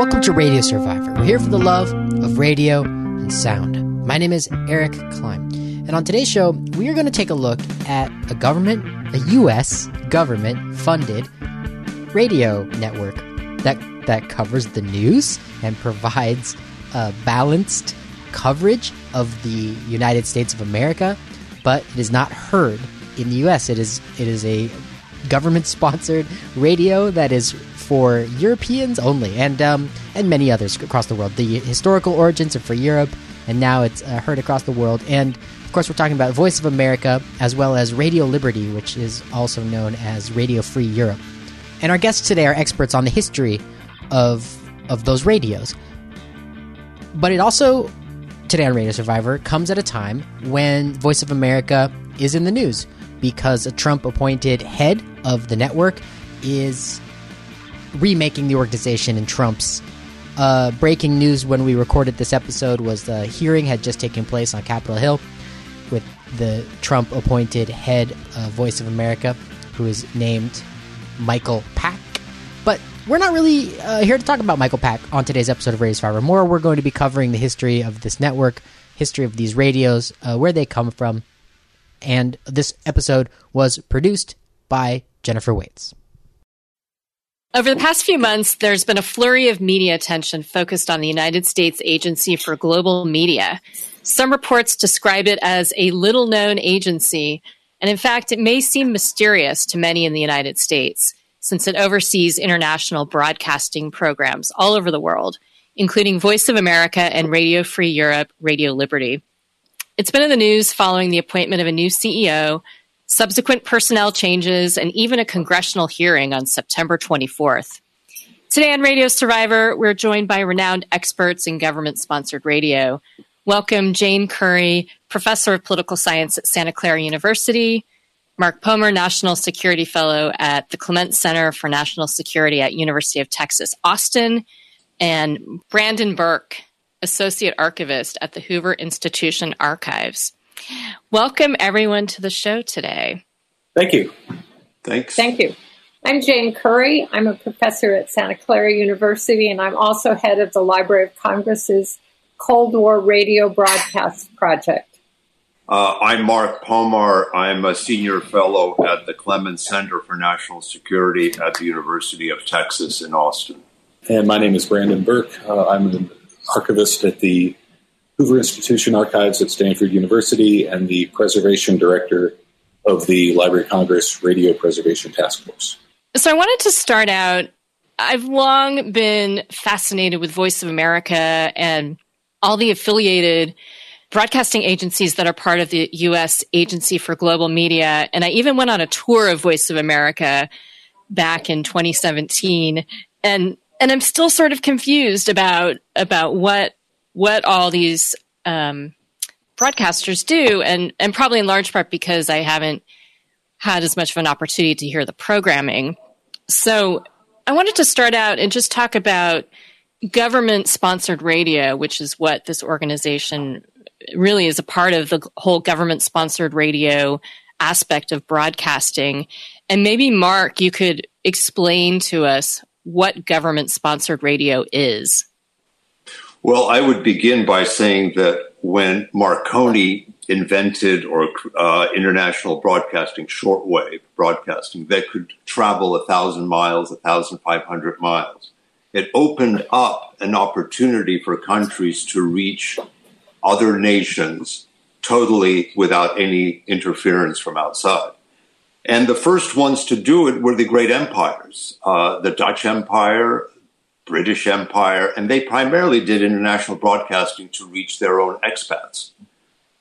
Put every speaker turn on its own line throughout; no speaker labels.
Welcome to Radio Survivor. We're here for the love of radio and sound. My name is Eric Klein. And on today's show, we are going to take a look at a government, a U.S. government funded radio network that, that covers the news and provides balanced coverage of the United States of America, but it is not heard in the U.S. It is, it is a government sponsored radio that is for Europeans only, and um, and many others across the world. The historical origins are for Europe, and now it's uh, heard across the world. And of course, we're talking about Voice of America as well as Radio Liberty, which is also known as Radio Free Europe. And our guests today are experts on the history of of those radios. But it also today on Radio Survivor comes at a time when Voice of America is in the news because a Trump appointed head of the network is remaking the organization in Trump's. Uh, breaking news when we recorded this episode was the hearing had just taken place on Capitol Hill with the Trump appointed head of Voice of America, who is named Michael Pack. But we're not really uh, here to talk about Michael Pack on today's episode of Radio Survivor. More, we're going to be covering the history of this network, history of these radios, uh, where they come from. And this episode was produced by Jennifer Waits.
Over the past few months, there's been a flurry of media attention focused on the United States Agency for Global Media. Some reports describe it as a little known agency, and in fact, it may seem mysterious to many in the United States since it oversees international broadcasting programs all over the world, including Voice of America and Radio Free Europe, Radio Liberty. It's been in the news following the appointment of a new CEO, subsequent personnel changes, and even a congressional hearing on September 24th. Today on Radio Survivor, we're joined by renowned experts in government sponsored radio. Welcome Jane Curry, professor of political science at Santa Clara University, Mark Pomar, National Security Fellow at the Clement Center for National Security at University of Texas, Austin, and Brandon Burke, Associate Archivist at the Hoover Institution Archives. Welcome, everyone, to the show today.
Thank you.
Thanks.
Thank you. I'm Jane Curry. I'm a professor at Santa Clara University, and I'm also head of the Library of Congress's Cold War Radio Broadcast Project.
Uh, I'm Mark Pomar. I'm a senior fellow at the Clement Center for National Security at the University of Texas in Austin.
And my name is Brandon Burke. Uh, I'm an archivist at the Hoover Institution Archives at Stanford University and the preservation director of the Library of Congress Radio Preservation Task Force.
So I wanted to start out. I've long been fascinated with Voice of America and all the affiliated broadcasting agencies that are part of the U.S. Agency for Global Media. And I even went on a tour of Voice of America back in 2017. And and I'm still sort of confused about about what what all these um, broadcasters do, and and probably in large part because I haven't had as much of an opportunity to hear the programming. So I wanted to start out and just talk about government sponsored radio, which is what this organization really is a part of the whole government sponsored radio aspect of broadcasting. And maybe, Mark, you could explain to us what government sponsored radio is.
Well, I would begin by saying that when Marconi invented or uh, international broadcasting, shortwave broadcasting, that could travel a thousand miles, a thousand five hundred miles. It opened up an opportunity for countries to reach other nations totally without any interference from outside. And the first ones to do it were the great empires, uh, the Dutch Empire, British Empire, and they primarily did international broadcasting to reach their own expats.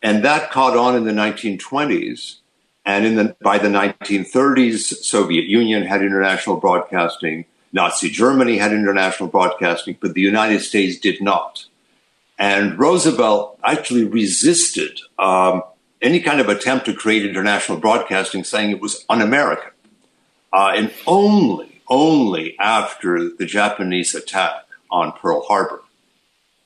And that caught on in the 1920s. And in the, by the 1930s, Soviet Union had international broadcasting. Nazi Germany had international broadcasting, but the United States did not. And Roosevelt actually resisted um, any kind of attempt to create international broadcasting, saying it was un American. Uh, and only only after the Japanese attack on Pearl Harbor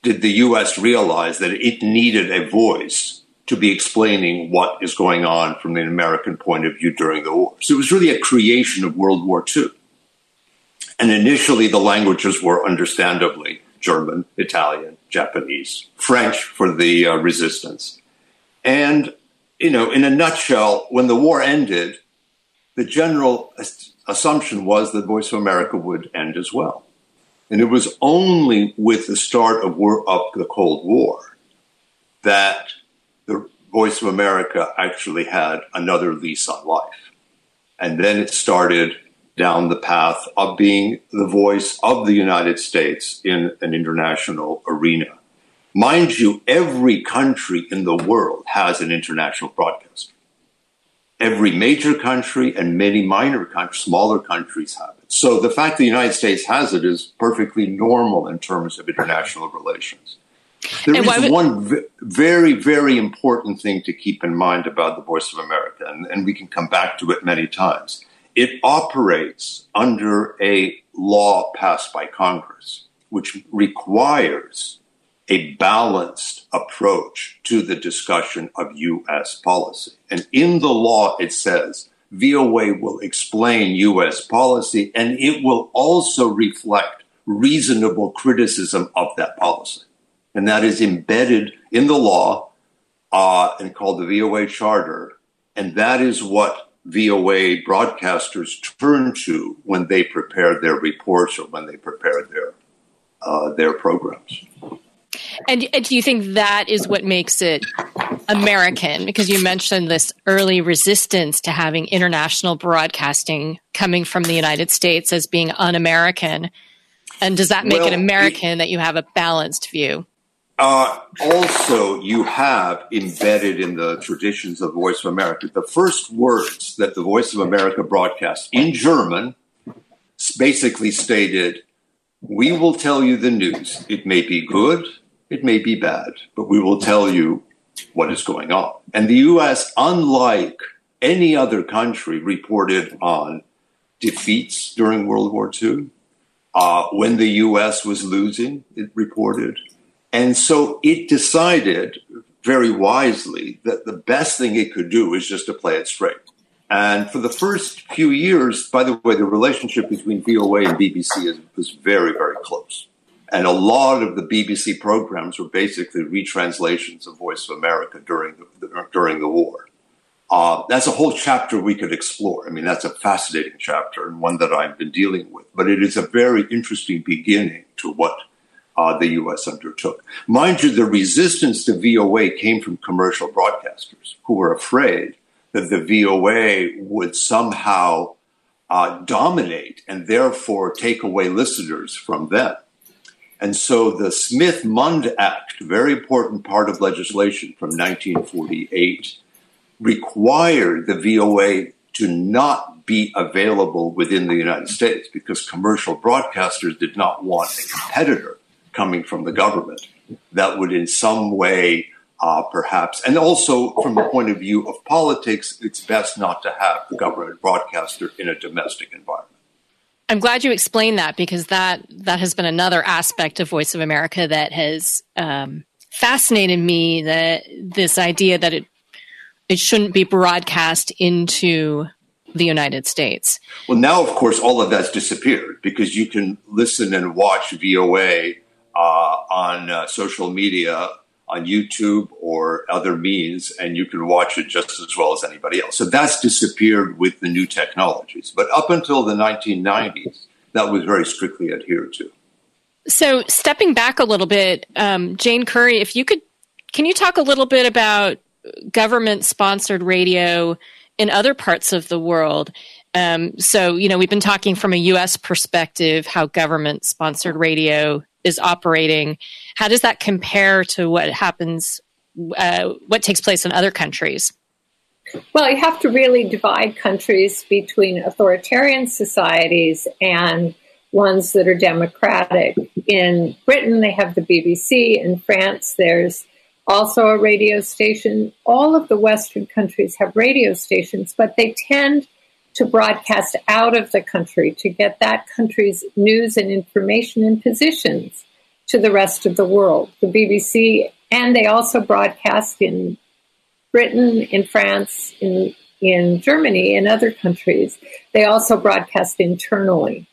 did the U.S. realize that it needed a voice to be explaining what is going on from an American point of view during the war. So it was really a creation of World War II. And initially, the languages were understandably German, Italian, Japanese, French for the uh, resistance. And, you know, in a nutshell, when the war ended, the general assumption was that Voice of America would end as well. And it was only with the start of, war, of the Cold War that the Voice of America actually had another lease on life. And then it started down the path of being the voice of the United States in an international arena. Mind you, every country in the world has an international broadcaster. Every major country and many minor countries, smaller countries have it. So the fact that the United States has it is perfectly normal in terms of international relations. There and is would- one v- very, very important thing to keep in mind about the Voice of America, and, and we can come back to it many times it operates under a law passed by Congress, which requires a balanced approach to the discussion of U.S. policy. And in the law, it says VOA will explain U.S. policy and it will also reflect reasonable criticism of that policy. And that is embedded in the law uh, and called the VOA Charter. And that is what VOA broadcasters turn to when they prepare their reports or when they prepare their uh, their programs.
And, and, do you think that is what makes it American? Because you mentioned this early resistance to having international broadcasting coming from the United States as being un American. And does that make well, it American it, that you have a balanced view?
Uh, also, you have embedded in the traditions of Voice of America the first words that the Voice of America broadcast in German basically stated, We will tell you the news. It may be good, it may be bad, but we will tell you what is going on. And the US, unlike any other country, reported on defeats during World War II. Uh, when the US was losing, it reported and so it decided very wisely that the best thing it could do is just to play it straight. And for the first few years, by the way, the relationship between VOA and BBC is, was very, very close. And a lot of the BBC programs were basically retranslations of Voice of America during the, during the war. Uh, that's a whole chapter we could explore. I mean, that's a fascinating chapter and one that I've been dealing with. But it is a very interesting beginning to what uh, the U.S. undertook. Mind you, the resistance to VOA came from commercial broadcasters who were afraid that the VOA would somehow uh, dominate and therefore take away listeners from them. And so the Smith Mundt Act, very important part of legislation from 1948, required the VOA to not be available within the United States because commercial broadcasters did not want a competitor coming from the government that would in some way uh, perhaps, and also from the point of view of politics, it's best not to have the government broadcaster in a domestic environment.
I'm glad you explained that because that that has been another aspect of Voice of America that has um, fascinated me. That this idea that it it shouldn't be broadcast into the United States.
Well, now of course all of that's disappeared because you can listen and watch VOA uh, on uh, social media, on YouTube or other means, and you can watch it just as well as anybody else. So that's disappeared with the new technologies. But up until the 1990s, that was very strictly adhered to.
So stepping back a little bit, um, Jane Curry, if you could, can you talk a little bit about government sponsored radio in other parts of the world? Um, so, you know, we've been talking from a U.S. perspective how government sponsored radio is operating. How does that compare to what happens, uh, what takes place in other countries?
Well, you have to really divide countries between authoritarian societies and ones that are democratic. In Britain, they have the BBC. In France, there's also a radio station. All of the Western countries have radio stations, but they tend to broadcast out of the country to get that country's news and information and positions to the rest of the world. The BBC, and they also broadcast in Britain, in France, in in Germany, and other countries. They also broadcast internally.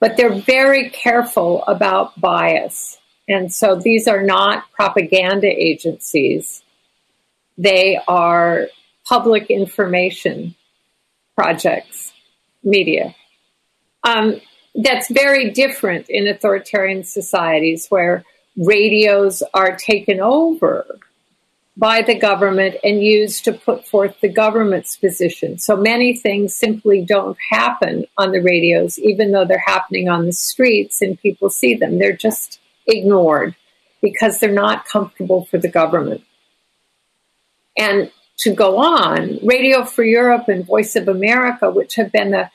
but they're very careful about bias. And so these are not propaganda agencies. They are public information projects, media. Um, that's very different in authoritarian societies where radios are taken over by the government and used to put forth the government's position. So many things simply don't happen on the radios, even though they're happening on the streets and people see them. They're just ignored because they're not comfortable for the government. And to go on, Radio Free Europe and Voice of America, which have been the,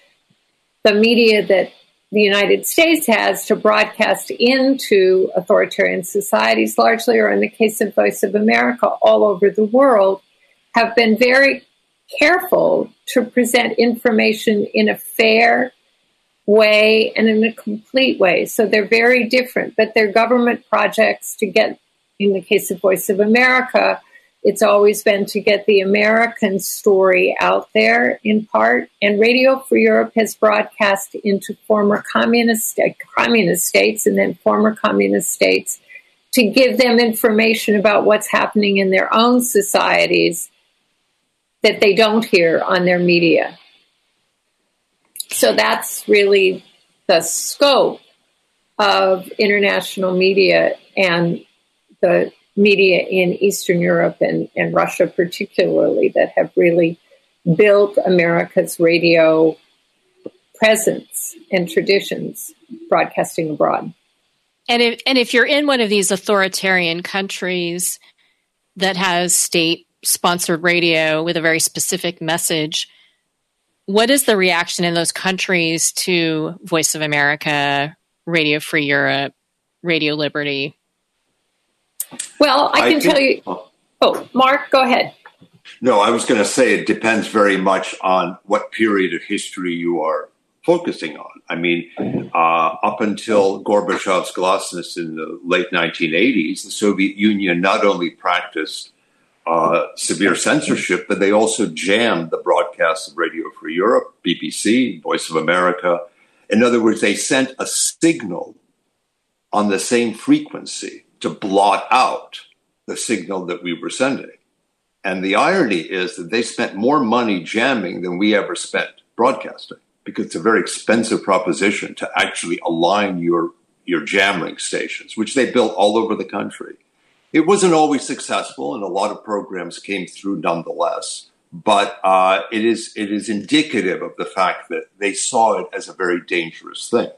the media that the United States has to broadcast into authoritarian societies, largely, or in the case of Voice of America, all over the world, have been very careful to present information in a fair way and in a complete way. So they're very different, but they're government projects to get, in the case of Voice of America, it's always been to get the American story out there in part. And Radio Free Europe has broadcast into former communist, uh, communist states and then former communist states to give them information about what's happening in their own societies that they don't hear on their media. So that's really the scope of international media and the media in Eastern Europe and, and Russia, particularly, that have really built America's radio presence and traditions broadcasting abroad.
And if, and if you're in one of these authoritarian countries that has state sponsored radio with a very specific message, what is the reaction in those countries to Voice of America, Radio Free Europe, Radio Liberty?
Well, I can, I can tell you. Oh, Mark, go ahead.
No, I was going to say it depends very much on what period of history you are focusing on. I mean, uh, up until Gorbachev's glasnost in the late 1980s, the Soviet Union not only practiced uh, severe censorship, but they also jammed the broadcasts of Radio Free Europe, BBC, Voice of America. In other words, they sent a signal on the same frequency to blot out the signal that we were sending. And the irony is that they spent more money jamming than we ever spent broadcasting because it's a very expensive proposition to actually align your, your jamming stations, which they built all over the country. It wasn't always successful, and a lot of programs came through nonetheless. But uh, it is it is indicative of the fact that they saw it as a very dangerous thing.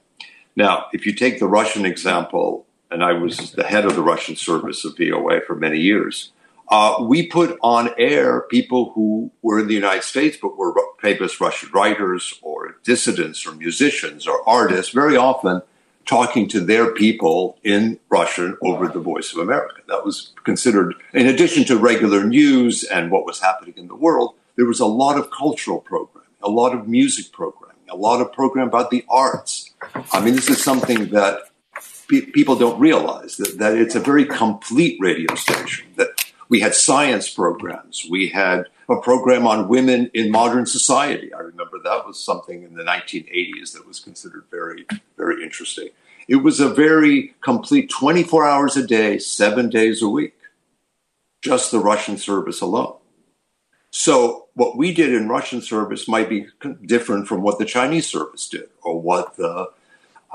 Now, if you take the Russian example, and I was the head of the Russian service of VOA for many years. Uh, we put on air people who were in the United States but were famous Russian writers or dissidents or musicians or artists, very often talking to their people in Russian over the Voice of America. That was considered, in addition to regular news and what was happening in the world, there was a lot of cultural programming, a lot of music programming, a lot of program about the arts. I mean, this is something that pe- people don't realize that, that it's a very complete radio station. That we had science programs, we had a program on women in modern society. I remember that was something in the 1980s that was considered very, very interesting. It was a very complete 24 hours a day, seven days a week, just the Russian service alone. So, what we did in Russian service might be different from what the Chinese service did or what the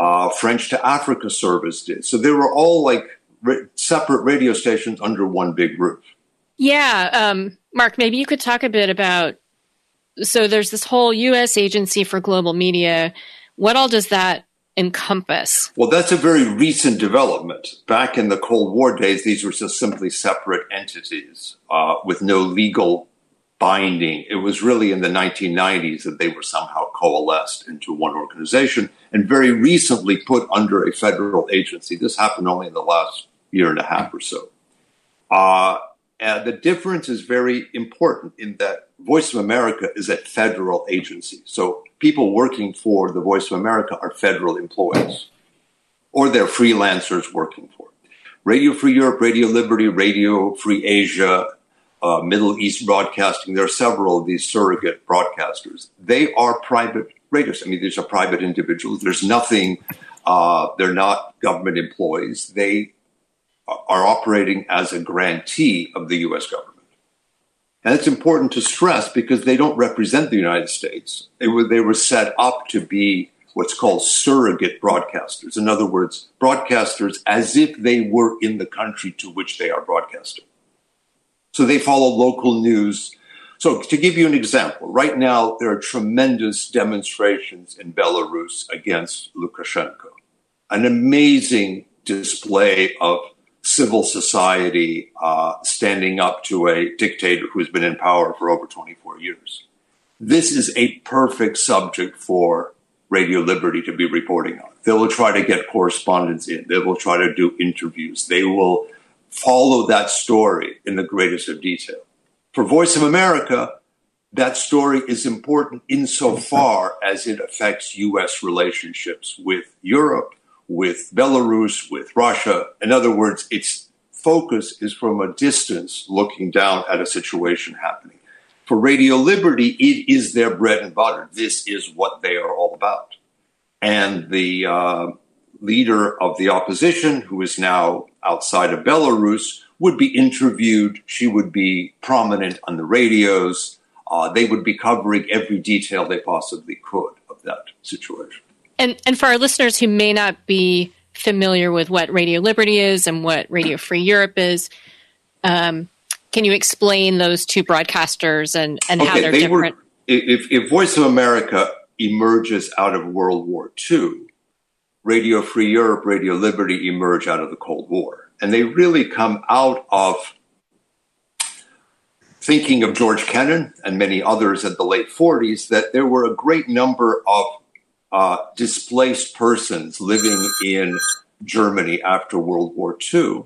uh, French to Africa service did. So they were all like ra- separate radio stations under one big roof.
Yeah, um, Mark, maybe you could talk a bit about. So there's this whole U.S. Agency for Global Media. What all does that encompass?
Well, that's a very recent development. Back in the Cold War days, these were just simply separate entities uh, with no legal binding. It was really in the 1990s that they were somehow coalesced into one organization and very recently put under a federal agency. This happened only in the last year and a half or so. Uh, and the difference is very important in that Voice of America is a federal agency. So people working for the Voice of America are federal employees or they're freelancers working for it. Radio Free Europe, Radio Liberty, Radio Free Asia, uh, Middle East Broadcasting. There are several of these surrogate broadcasters. They are private radios. I mean, these are private individuals. There's nothing. Uh, they're not government employees. They are operating as a grantee of the U.S. government. And it's important to stress because they don't represent the United States. They were, they were set up to be what's called surrogate broadcasters. In other words, broadcasters as if they were in the country to which they are broadcasting. So they follow local news. So to give you an example, right now there are tremendous demonstrations in Belarus against Lukashenko. An amazing display of civil society uh, standing up to a dictator who's been in power for over 24 years. This is a perfect subject for Radio Liberty to be reporting on. They will try to get correspondence in. They will try to do interviews. They will follow that story in the greatest of detail. For Voice of America, that story is important insofar as it affects U.S. relationships with Europe, with Belarus, with Russia. In other words, its focus is from a distance looking down at a situation happening. For Radio Liberty, it is their bread and butter. This is what they are all about. And the uh, leader of the opposition, who is now outside of Belarus, would be interviewed. She would be prominent on the radios. Uh, they would be covering every detail they possibly could of that situation.
And and for our listeners who may not be familiar with what Radio Liberty is and what Radio Free Europe is, um, can you explain those two broadcasters and, and okay, how they're they different? Were,
if, if Voice of America emerges out of World War II, Radio Free Europe, Radio Liberty emerge out of the Cold War. And they really come out of thinking of George Kennan and many others in the late 40s that there were a great number of uh, displaced persons living in Germany after World War II.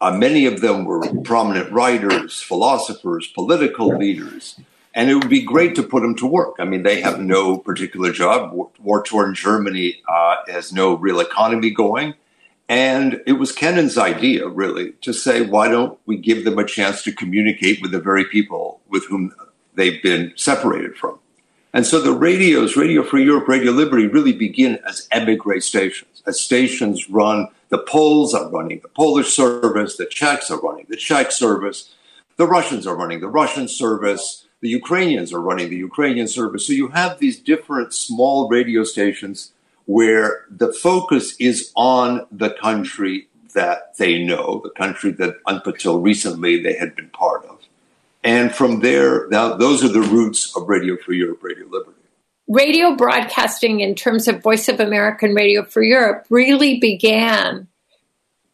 Uh, many of them were prominent writers, philosophers, political leaders, and it would be great to put them to work. I mean, they have no particular job. War torn Germany uh, has no real economy going. And it was Kennan's idea, really, to say, why don't we give them a chance to communicate with the very people with whom they've been separated from? And so the radios, Radio Free Europe, Radio Liberty, really begin as emigre stations, as stations run. The Poles are running the Polish service, the Czechs are running the Czech service, the Russians are running the Russian service, the Ukrainians are running the Ukrainian service. So you have these different small radio stations where the focus is on the country that they know, the country that until recently they had been part of. And from there, now those are the roots of Radio Free Europe, Radio Liberty.
Radio broadcasting, in terms of Voice of American Radio Free Europe, really began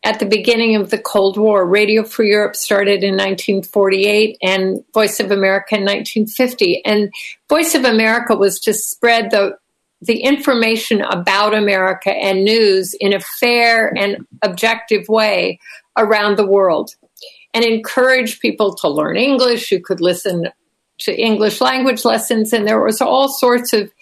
at the beginning of the Cold War. Radio Free Europe started in 1948 and Voice of America in 1950. And Voice of America was to spread the the information about America and news in a fair and objective way around the world and encourage people to learn English. You could listen to English language lessons, and there was all sorts of.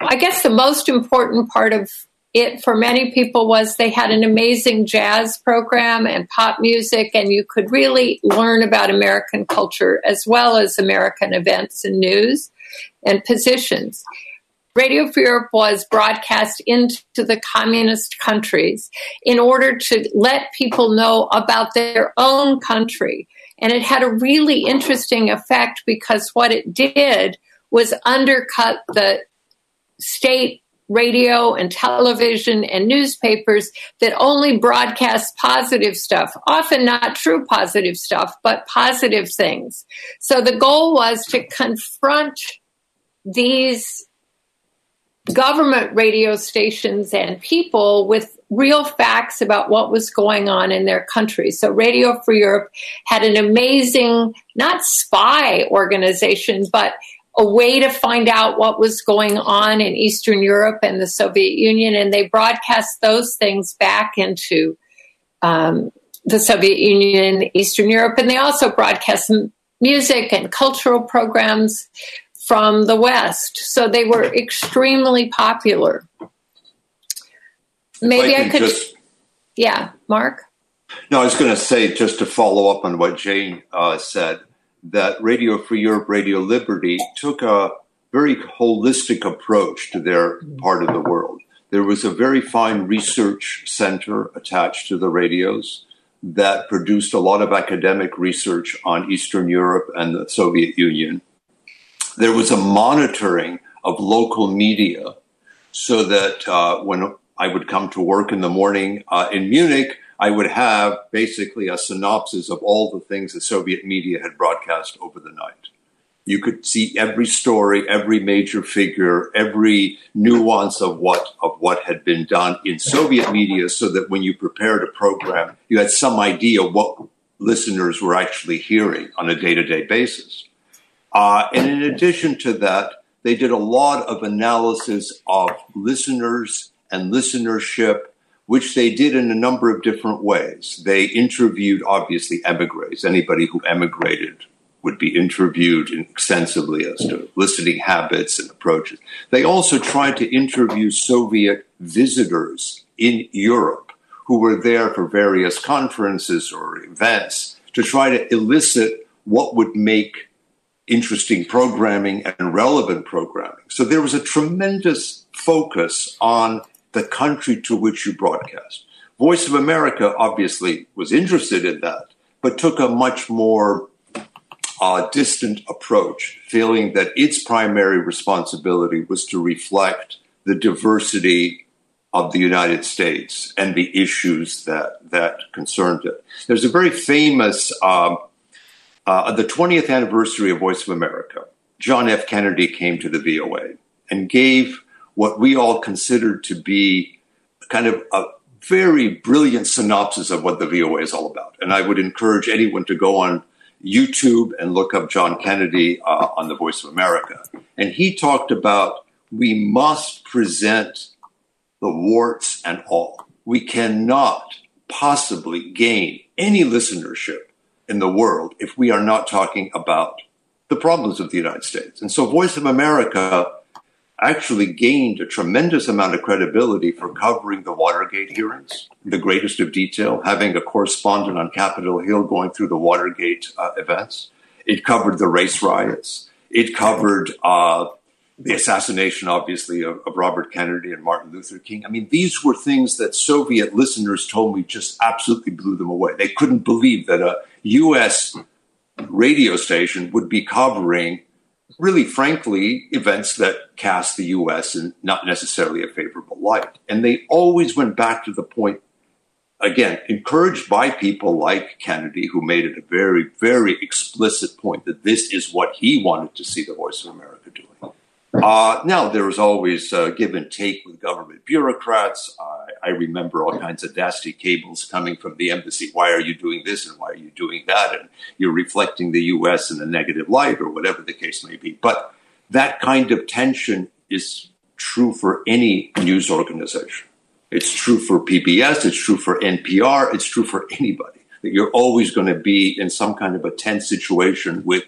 I guess the most important part of it for many people was they had an amazing jazz program and pop music, and you could really learn about American culture as well as American events and news and positions. Radio Free Europe was broadcast into the communist countries in order to let people know about their own country. And it had a really interesting effect because what it did was undercut the state radio and television and newspapers that only broadcast positive stuff, often not true positive stuff, but positive things. So the goal was to confront these government radio stations and people with real facts about what was going on in their country. So Radio Free Europe had an amazing, not spy organization, but a way to find out what was going on in Eastern Europe and the Soviet Union. And they broadcast those things back into um, the Soviet Union, Eastern Europe. And they also broadcast music and cultural programs from the West. So they were extremely popular. Maybe I, I could. Just, yeah, Mark?
No, I was going to say, just to follow up on what Jane uh, said, that Radio Free Europe, Radio Liberty took a, very holistic approach to their part of the world. There was a very fine research center attached to the radios that produced a lot of academic research on Eastern Europe and the Soviet Union. There was a monitoring of local media so that uh, when I would come to work in the morning uh, in Munich, I would have basically a synopsis of all the things the Soviet media had broadcast over the night. You could see every story, every major figure, every nuance of what of what had been done in Soviet media, so that when you prepared a program, you had some idea what listeners were actually hearing on a day to day basis. Uh, and in addition to that, they did a lot of analysis of listeners and listenership, which they did in a number of different ways. They interviewed, obviously, emigres, anybody who emigrated would be interviewed extensively as to listening habits and approaches. They also tried to interview Soviet visitors in Europe who were there for various conferences or events to try to elicit what would make interesting programming and relevant programming. So there was a tremendous focus on the country to which you broadcast. Voice of America obviously was interested in that, but took a much more uh, distant approach, feeling that its primary responsibility was to reflect the diversity of the United States and the issues that that concerned it. There's a very famous um, uh, the 20th anniversary of Voice of America. John F. Kennedy came to the VOA and gave what we all considered to be kind of a very brilliant synopsis of what the VOA is all about. And I would encourage anyone to go on YouTube and look up John Kennedy uh, on the Voice of America. And he talked about we must present the warts and all. We cannot possibly gain any listenership in the world if we are not talking about the problems of the United States. And so Voice of America actually gained a tremendous amount of credibility for covering the Watergate hearings, the greatest of detail, having a correspondent on Capitol Hill going through the Watergate uh, events. It covered the race riots. It covered uh, the assassination, obviously, of, of, Robert Kennedy and Martin Luther King. I mean, these were things that Soviet listeners told me just absolutely blew them away. They couldn't believe that a U.S. radio station would be covering really, frankly, events that cast the U.S. in not necessarily a favorable light. And they always went back to the point, again, encouraged by people like Kennedy, who made it a very, very explicit point that this is what he wanted to see the Voice of America. Uh, now, there was always uh, give and take with government bureaucrats. I remember all kinds of nasty cables coming from the embassy. Why are you doing this and why are you doing that? And you're reflecting the U.S. in a negative light or whatever the case may be. But that kind of tension is true for any news organization. It's true for PBS. It's true for NPR. It's true for anybody that you're always going to be in some kind of a tense situation with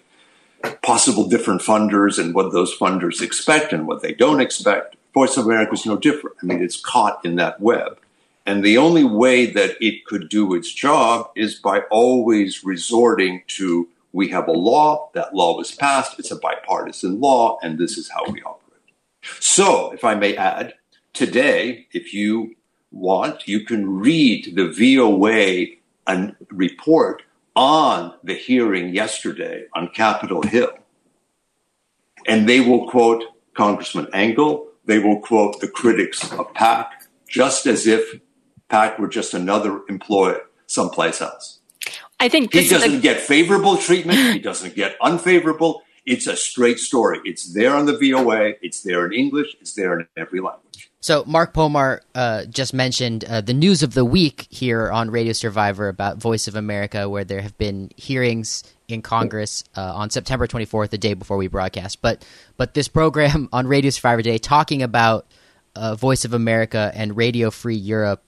possible different funders and what those funders expect and what they don't expect. Voice of America is no different. I mean, it's caught in that web. And the only way that it could do its job is by always resorting to we have a law, that law was passed, it's a bipartisan law, and this is how we operate. So, if I may add, today, if you want, you can read the VOA and report on the hearing yesterday on Capitol Hill. And they will quote Congressman Engel, they will quote the critics of Pack, just as if Pack were just another employee someplace else.
I think
he doesn't a- get favorable treatment, he doesn't get unfavorable. It's a straight story. It's there on the VOA, it's there in English, it's there in every language.
So Mark Pomar uh, just mentioned uh, the news of the week here on Radio Survivor about Voice of America, where there have been hearings in Congress uh, on September 24th, the day before we broadcast. But but this program on Radio Survivor Day, talking about uh, Voice of America and Radio Free Europe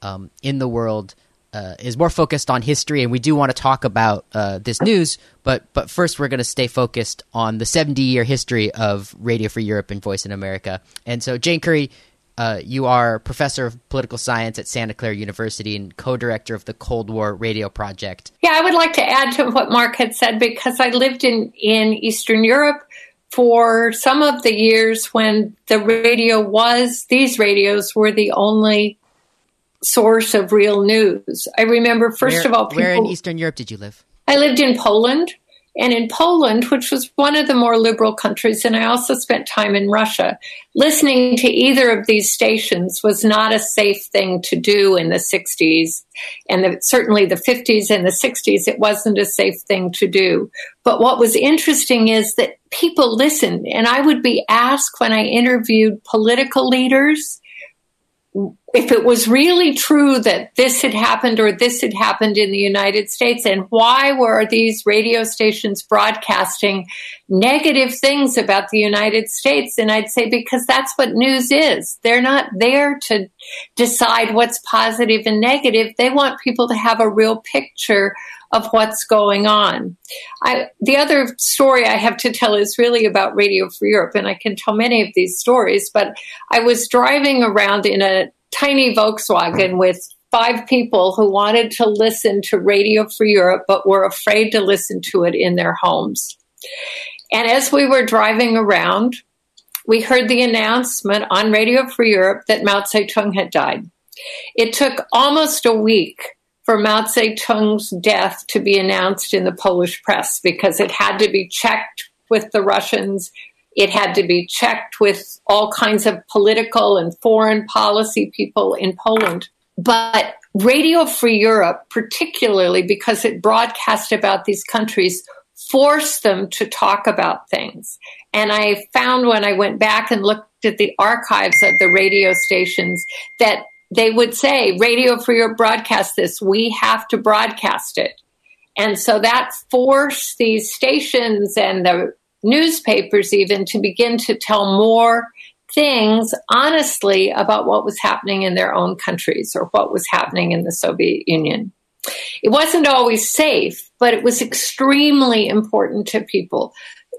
um, in the world. Uh, is more focused on history, and we do want to talk about uh, this news. But but first, we're going to stay focused on the 70 year history of Radio Free Europe and Voice in America. And so, Jane Curry, uh, you are professor of political science at Santa Clara University and co-director of the Cold War Radio Project.
Yeah, I would like to add to what Mark had said because I lived in in Eastern Europe for some of the years when the radio was, these radios were the only source of real news. I remember, first
where,
of all, people,
where in Eastern Europe did you live?
I lived in Poland. And in Poland, which was one of the more liberal countries, and I also spent time in Russia, listening to either of these stations was not a safe thing to do in the 60s. And the, certainly the 50s and the 60s, it wasn't a safe thing to do. But what was interesting is that people listened. And I would be asked when I interviewed political leaders if it was really true that this had happened or this had happened in the United States, and why were these radio stations broadcasting negative things about the United States? And I'd say because that's what news is. They're not there to decide what's positive and negative. They want people to have a real picture of what's going on. I, the other story I have to tell is really about Radio Free Europe, and I can tell many of these stories, but I was driving around in a tiny Volkswagen with five people who wanted to listen to Radio Free Europe but were afraid to listen to it in their homes. And as we were driving around, we heard the announcement on Radio Free Europe that Mao Zedong had died. It took almost a week for Mao Zedong's death to be announced in the Polish press because it had to be checked with the Russians. It had to be checked with all kinds of political and foreign policy people in Poland. But Radio Free Europe, particularly because it broadcast about these countries, forced them to talk about things. And I found when I went back and looked at the archives of the radio stations that they would say, Radio Free Europe broadcast this, we have to broadcast it. And so that forced these stations and the newspapers even to begin to tell more things honestly about what was happening in their own countries or what was happening in the Soviet Union. It wasn't always safe, but it was extremely important to people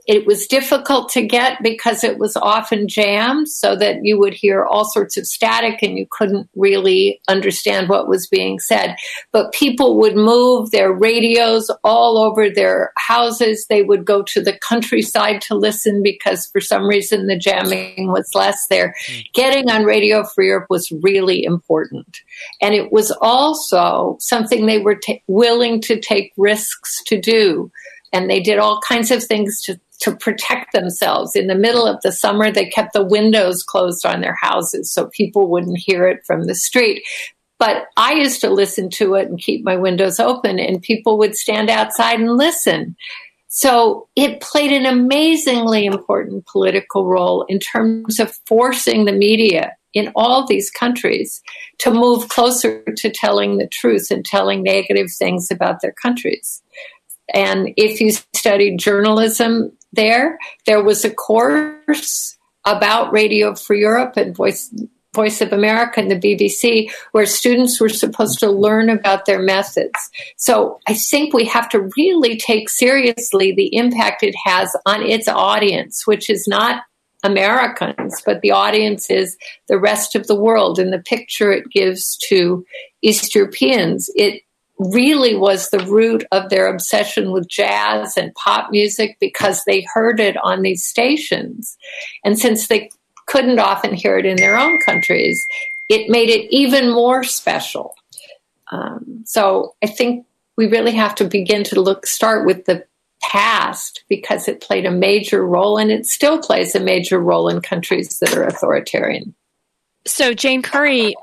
it was difficult to get because it was often jammed so that you would hear all sorts of static and you couldn't really understand what was being said. But people would move their radios all over their houses. They would go to the countryside to listen because for some reason the jamming was less there. Mm. Getting on Radio Free Europe was really important. And it was also something they were t- willing to take risks to do and they did all kinds of things to to protect themselves. In the middle of the summer, they kept the windows closed on their houses so people wouldn't hear it from the street. But I used to listen to it and keep my windows open, and people would stand outside and listen. So it played an amazingly important political role in terms of forcing the media in all these countries to move closer to telling the truth and telling negative things about their countries. And if you studied journalism there. There was a course about Radio Free Europe and Voice Voice of America and the BBC, where students were supposed to learn about their methods. So I think we have to really take seriously the impact it has on its audience, which is not Americans, but the audience is the rest of the world and the picture it gives to East Europeans. It really was the root of their obsession with jazz and pop music because they heard it on these stations. And since they couldn't often hear it in their own countries, it made it even more special. Um, so I think we really have to begin to look, start with the past because it played a major role and it still plays a major role in countries that are authoritarian.
So, Jane Curry,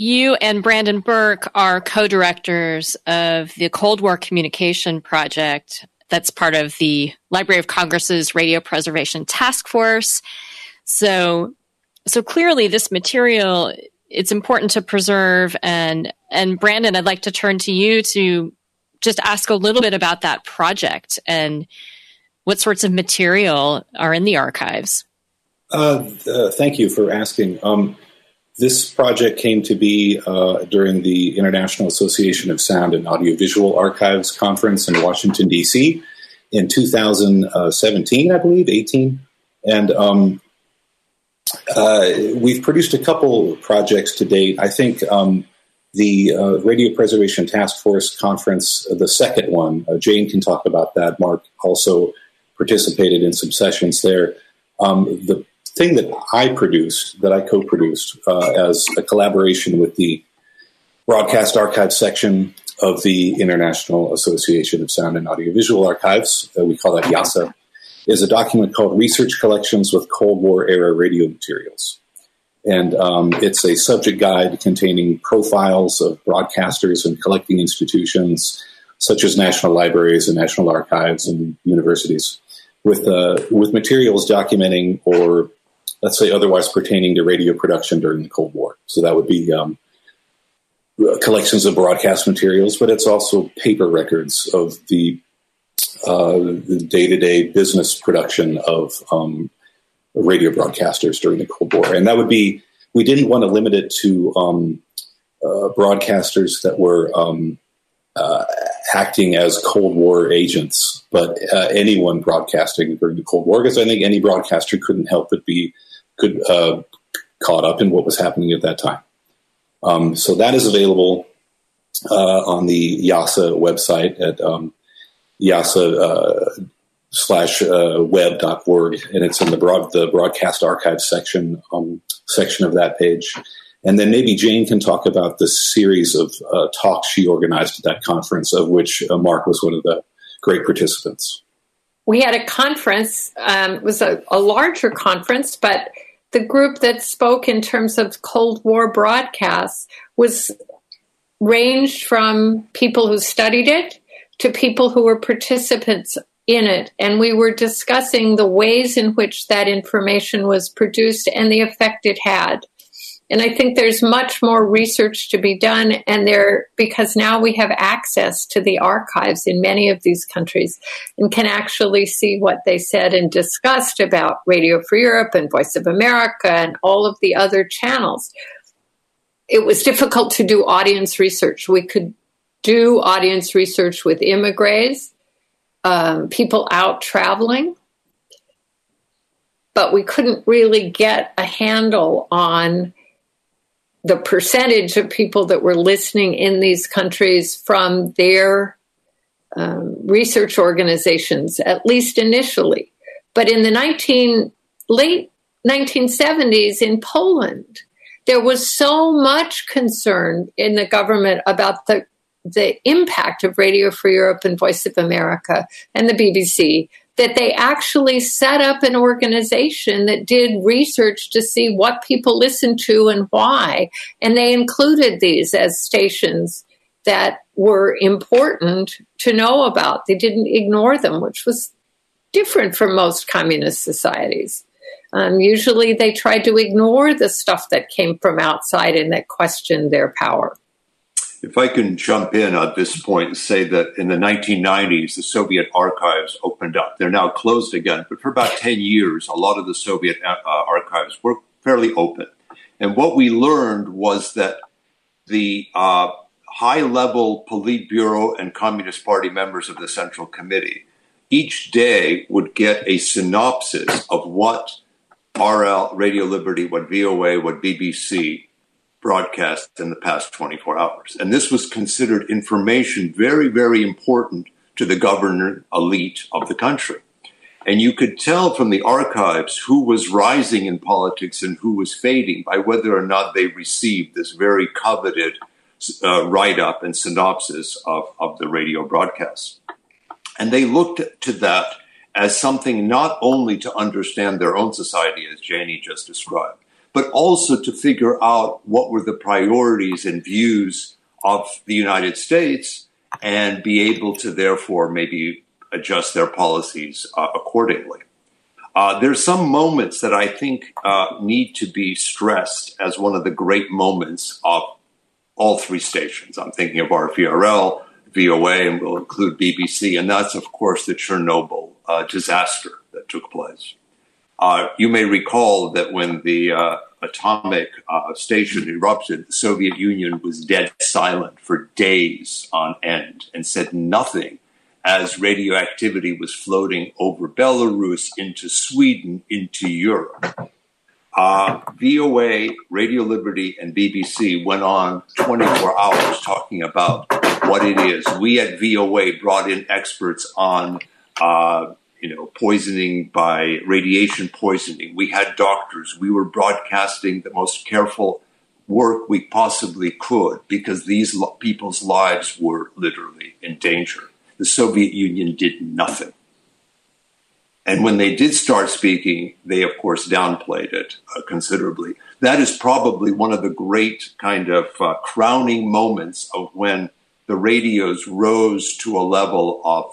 you and Brandon Burke are co directors of the Cold War Communication Project, that's part of the Library of Congress's Radio Preservation Task Force. So, so clearly, this material it's important to preserve. And and Brandon, I'd like to turn to you to just ask a little bit about that project and what sorts of material are in the archives.
Uh, uh, thank you for asking. Um, this project came to be uh, during the International Association of Sound and Audiovisual Archives conference in Washington, D.C. in 2017, I believe, 18. And um, uh, we've produced a couple projects to date. I think um, the uh, Radio Preservation Task Force conference, uh, the second one, uh, Jane can talk about that. Mark also participated in some sessions there. Um, the thing that I produced, that I co-produced uh, as a collaboration with the Broadcast Archive section of the International Association of Sound and Audiovisual Archives, uh, we call that IASA, is a document called Research Collections with Cold War Era Radio Materials. And um, it's a subject guide containing profiles of broadcasters and collecting institutions such as national libraries and national archives and universities with, uh, with materials documenting or let's say otherwise pertaining to radio production during the Cold War. So that would be um, collections of broadcast materials, but it's also paper records of the day to day business production of um, radio broadcasters during the Cold War. And that would be, we didn't want to limit it to um, uh, broadcasters that were um, uh, acting as Cold War agents, but uh, anyone broadcasting during the Cold War, because I think any broadcaster couldn't help but be could uh, caught up in what was happening at that time. Um, so that is available uh, on the IASA website at um, IASA uh, slash uh, web.org, and it's in the broad the broadcast archive section um, section of that page. And then maybe Jane can talk about the series of uh, talks she organized at that conference, of which uh, Mark was one of the great participants.
We had a conference. Um, it was a, a larger conference, but the group that spoke in terms of Cold War broadcasts was ranged from people who studied it to people who were participants in it. And we were discussing the ways in which that information was produced and the effect it had. And I think there's much more research to be done. And there, because now we have access to the archives in many of these countries and can actually see what they said and discussed about Radio Free Europe and Voice of America and all of the other channels. It was difficult to do audience research. We could do audience research with immigrants, um, people out traveling, but we couldn't really get a handle on the percentage of people that were listening in these countries from their um, research organizations, at least initially. But in the 19, late 1970s in Poland, there was so much concern in the government about the the impact of Radio Free Europe and Voice of America and the BBC that they actually set up an organization that did research to see what people listened to and why. And they included these as stations that were important to know about. They didn't ignore them, which was different from most communist societies. Um, usually they tried to ignore the stuff that came from outside and that questioned their power.
If I can jump in at this point and say that in the 1990s, the Soviet archives opened up. They're now closed again, but for about 10 years, a lot of the Soviet uh, archives were fairly open. And what we learned was that the uh, high level Politburo and Communist Party members of the Central Committee each day would get a synopsis of what RL, Radio Liberty, what VOA, what BBC broadcast in the past 24 hours. And this was considered information very, very important to the governor elite of the country. And you could tell from the archives who was rising in politics and who was fading by whether or not they received this very coveted uh, write up and synopsis of, of the radio broadcast. And they looked to that as something not only to understand their own society, as Janie just described, but also to figure out what were the priorities and views of the United States and be able to therefore maybe adjust their policies uh, accordingly. Uh, there's some moments that I think uh, need to be stressed as one of the great moments of all three stations. I'm thinking of RVRL, VOA, and we'll include BBC, and that's, of course, the Chernobyl uh, disaster that took place. Uh, you may recall that when the uh, atomic uh, station erupted, the Soviet Union was dead silent for days on end and said nothing as radioactivity was floating over Belarus into Sweden, into Europe. Uh, VOA, Radio Liberty, and BBC went on 24 hours talking about what it is. We at VOA brought in experts on uh, you know, poisoning by radiation poisoning. We had doctors. We were broadcasting the most careful work we possibly could because these lo- people's lives were literally in danger. The Soviet Union did nothing. And when they did start speaking, they of course downplayed it uh, considerably. That is probably one of the great kind of uh, crowning moments of when the radios rose to a level of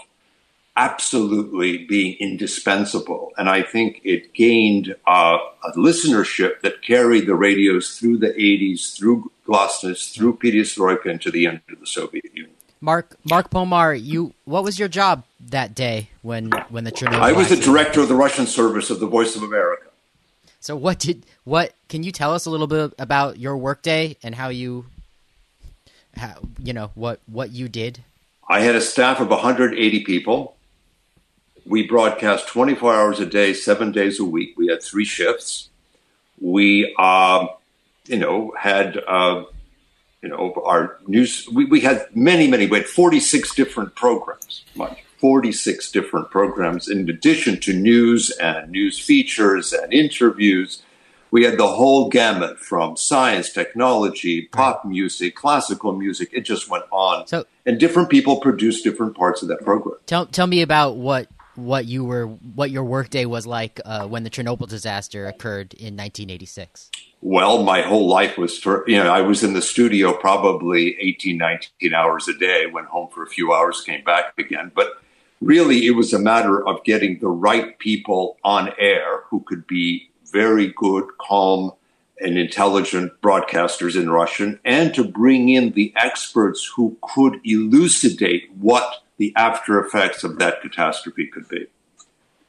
absolutely being indispensable. And I think it gained uh, a listenership that carried the radios through the 80s, through Glasnost, through Perestroika, and to the end of the Soviet Union.
Mark Mark Pomar, you what was your job that day when when the Chernobyl?
I was the director of the Russian service of the Voice of America.
So what did what can you tell us a little bit about your workday and how you how you know what what you did?
I had a staff of 180 people. We broadcast 24 hours a day, seven days a week. We had three shifts. We, um, you know, had uh, you know, our news, we, we had many, many, we had 46 different programs, 46 different programs in addition to news and news features and interviews. We had the whole gamut from science, technology, pop music, classical music. It just went on. So, and different people produced different parts of that program.
Tell, tell me about what what you were what your workday was like uh, when the Chernobyl disaster occurred in 1986.
Well, my whole life was for you know I was in the studio probably 18, 19 hours a day. Went home for a few hours, came back again. But really, it was a matter of getting the right people on air who could be very good, calm, and intelligent broadcasters in Russian, and to bring in the experts who could elucidate what the after effects of that catastrophe could be.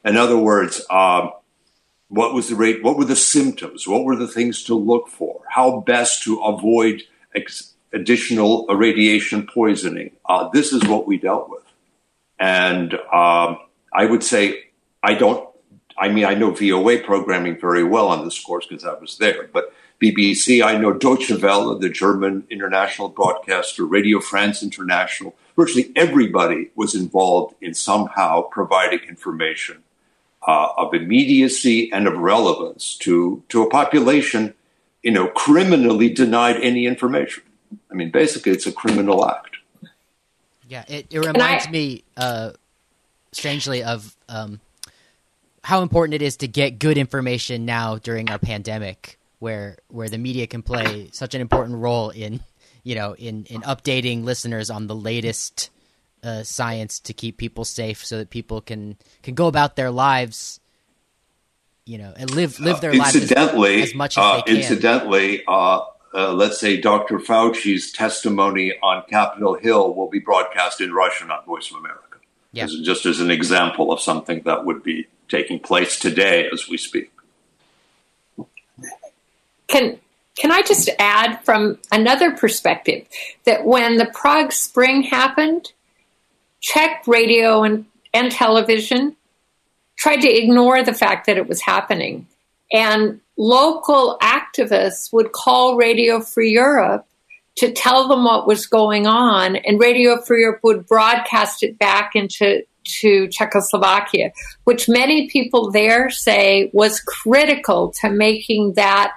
In other words, um, what was the rate? What were the symptoms? What were the things to look for? How best to avoid ex- additional radiation poisoning? Uh, this is what we dealt with, and um, I would say I don't. I mean, I know VOA programming very well on this course because I was there, but BBC, I know Deutsche Welle, the German international broadcaster, Radio France International, virtually everybody was involved in somehow providing information uh, of immediacy and of relevance to, to a population, you know, criminally denied any information. I mean, basically, it's a criminal act.
Yeah, it, it reminds I, me, uh, strangely, of um, how important it is to get good information now during our pandemic where where the media can play such an important role in you know in in updating listeners on the latest uh, science to keep people safe so that people can can go about their lives you know and live live their uh, lives as, as, much as
uh,
they can
incidentally uh, uh, let's say Dr. Fauci's testimony on Capitol Hill will be broadcast in Russian on Voice of America. Yeah. Just as an example of something that would be taking place today as we speak.
Can can I just add from another perspective that when the Prague Spring happened, Czech radio and, and television tried to ignore the fact that it was happening. And local activists would call Radio Free Europe to tell them what was going on, and Radio Free Europe would broadcast it back into to Czechoslovakia, which many people there say was critical to making that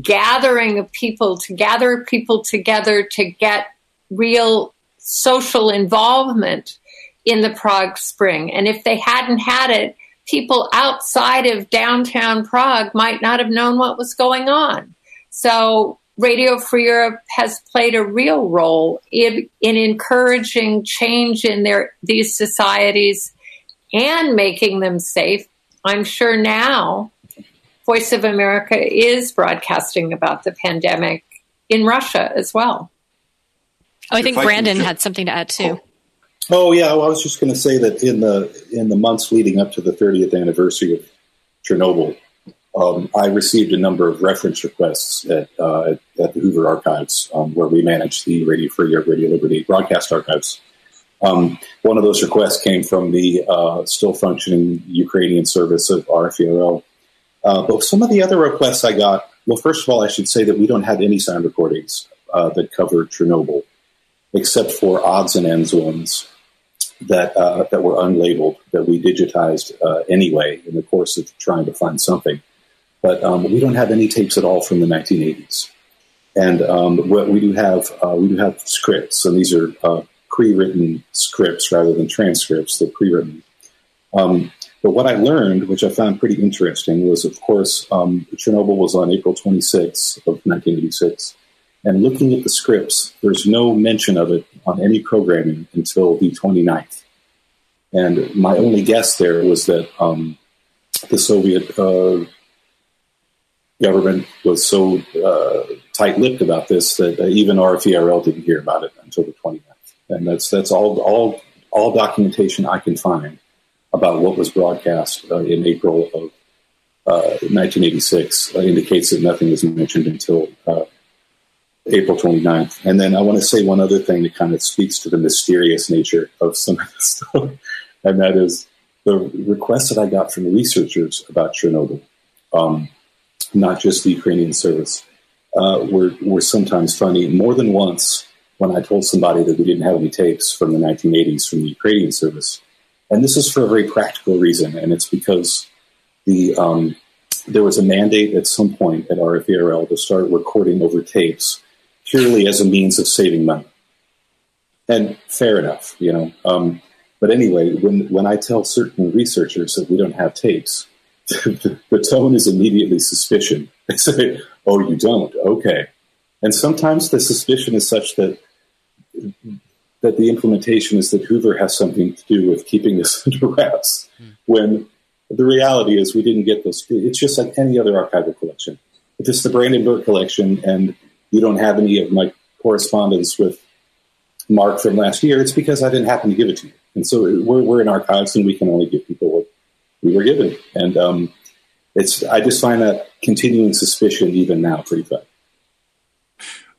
gathering of people to gather people together to get real social involvement in the Prague Spring. And if they hadn't had it, people outside of downtown Prague might not have known what was going on. So Radio Free Europe has played a real role in, in encouraging change in their these societies and making them safe. I'm sure now Voice of America is broadcasting about the pandemic in Russia as well.
Oh, I think if Brandon I had something to add too.
Oh yeah, well, I was just going to say that in the in the months leading up to the 30th anniversary of Chernobyl, um, I received a number of reference requests at, uh, at, at the Hoover Archives, um, where we manage the Radio Free Europe, Radio Liberty broadcast archives. Um, one of those requests came from the uh, still functioning Ukrainian service of RFE/RL, uh, but some of the other requests I got, well, first of all, I should say that we don't have any sound recordings uh, that cover Chernobyl, except for odds and ends ones. that uh, that were unlabeled that we digitized uh, anyway in the course of trying to find something. But um, we don't have any tapes at all from the 1980s, and um, what we do have uh, we do have scripts, and these are uh, pre-written scripts rather than transcripts. They're pre-written. Um, but what I learned, which I found pretty interesting, was of course um, Chernobyl was on April 26 of 1986. And looking at the scripts, there's no mention of it on any programming until the 29th. And my only guess there was that um, the Soviet uh, government was so uh, tight-lipped about this that uh, even RFERL didn't hear about it until the 29th. And that's that's all all all documentation I can find about what was broadcast uh, in April of 1986 uh, uh, indicates that nothing was mentioned until uh, April 29th. And then I want to say one other thing that kind of speaks to the mysterious nature of some of this stuff, and that is the requests that I got from researchers about Chernobyl, um, not just the Ukrainian service, uh, were, were sometimes funny. More than once, when I told somebody that we didn't have any tapes from the 1980s from the Ukrainian service, and this is for a very practical reason, and it's because the um, there was a mandate at some point at RFERL to start recording over tapes purely as a means of saving money. And fair enough, you know. Um, but anyway, when, when I tell certain researchers that we don't have tapes, the, tone is immediately suspicion. They say, oh, you don't? Okay. And sometimes the suspicion is such that that the implementation is that Hoover has something to do with keeping this under wraps. Mm. When the reality is we didn't get those. It's just like any other archival collection. If it's the Brandon Burke collection and you don't have any of my correspondence with Mark from last year, it's because I didn't happen to give it to you. And so we're, we're in archives and we can only give people what we were given. And um, it's I just find that continuing suspicion even now pretty fun.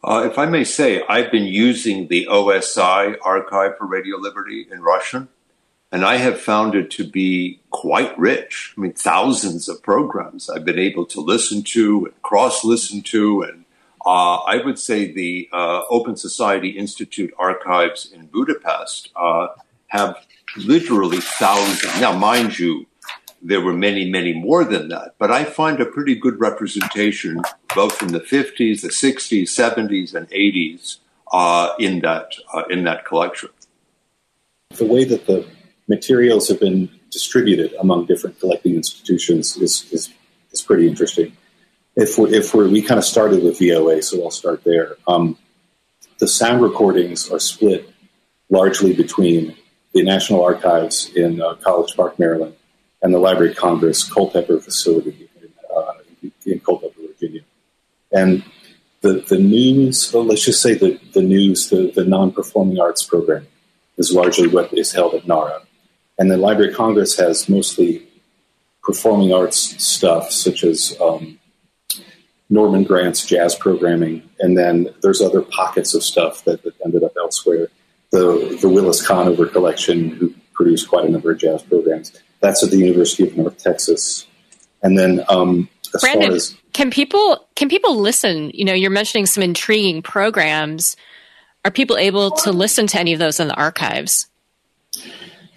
Uh, if I may say, I've been using the OSI archive for Radio Liberty in Russian, and I have found it to be quite rich. I mean, thousands of programs I've been able to listen to and cross listen to. And uh, I would say the uh, Open Society Institute archives in Budapest uh, have literally thousands. Now, mind you, there were many, many more than that. But I find a pretty good representation, both from the 50s, the 60s, 70s, and 80s, uh, in that uh, in that collection.
The way that the materials have been distributed among different collecting institutions is is, is pretty interesting. If we if we we kind of started with VOA, so I'll start there. Um, the sound recordings are split largely between the National Archives in uh, College Park, Maryland, and the Library of Congress Culpeper facility in, uh, in Culpeper, Virginia. And the, the news, well, let's just say the, the news, the, the non performing arts program is largely what is held at NARA. And the Library of Congress has mostly performing arts stuff, such as um, Norman Granz's jazz programming, and then there's other pockets of stuff that, that ended up elsewhere. The, the Willis Conover collection, who produced quite a number of jazz programs. That's at the University of North Texas. And then, um, as
Brandon,
far as
can people can people listen? You know, you're mentioning some intriguing programs. Are people able to listen to any of those in the archives?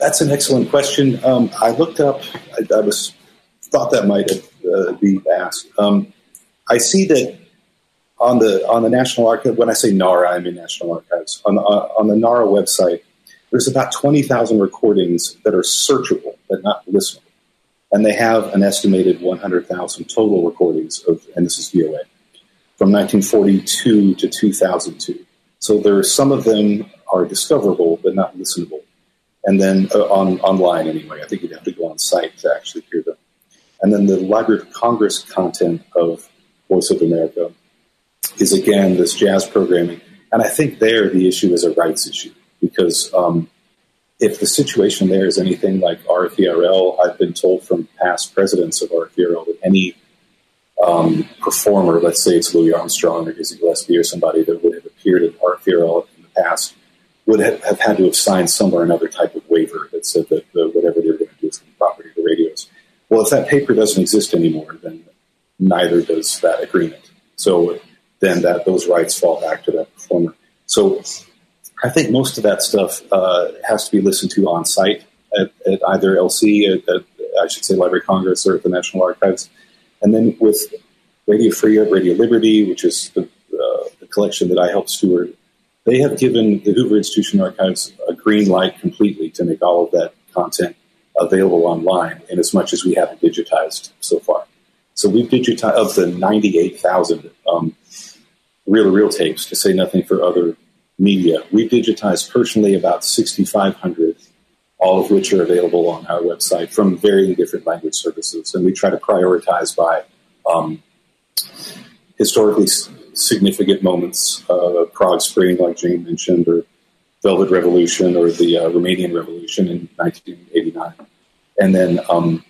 That's an excellent question. Um, I looked up. I, I, was thought that might uh, be asked. Um, I see that on the on the National Archive. When I say NARA, I mean National Archives. On the, on the NARA website, there's about 20,000 recordings that are searchable but not listenable. And they have an estimated 100,000 total recordings of, and this is VOA, from 1942 to 2002. So there are some of them are discoverable but not listenable. And then uh, on online anyway, I think you'd have to go on site to actually hear them. And then the Library of Congress content of Voice of America is again this jazz programming. And I think there the issue is a rights issue because um, if the situation there is anything like RFERL, I've been told from past presidents of RFERL that any um, performer, let's say it's Louis Armstrong or Dizzy Gillespie or somebody that would have appeared at RFERL in the past, would have, have, had to have signed some or another type of waiver that said that the, whatever they were going to do is the property of the radios. Well, if that paper doesn't exist anymore, then neither does that agreement. So then that those rights fall back to that performer. So I think most of that stuff uh, has to be listened to on site at, at either LC, at, at, I should say Library of Congress, or at the National Archives. And then with Radio Free Radio Liberty, which is the, uh, the collection that I help steward, they have given the Hoover Institution Archives a green light completely to make all of that content available online, in as much as we haven't digitized so far. So we've digitized of the 98,000 um, reel-to-reel tapes, to say nothing for other media. We've digitized personally about 6,500, all of which are available on our website from varying different language services. And we try to prioritize by um, historically significant moments, uh, Prague Spring, like Jane mentioned, or Velvet Revolution, or the uh, Romanian Revolution in 1989. And then um,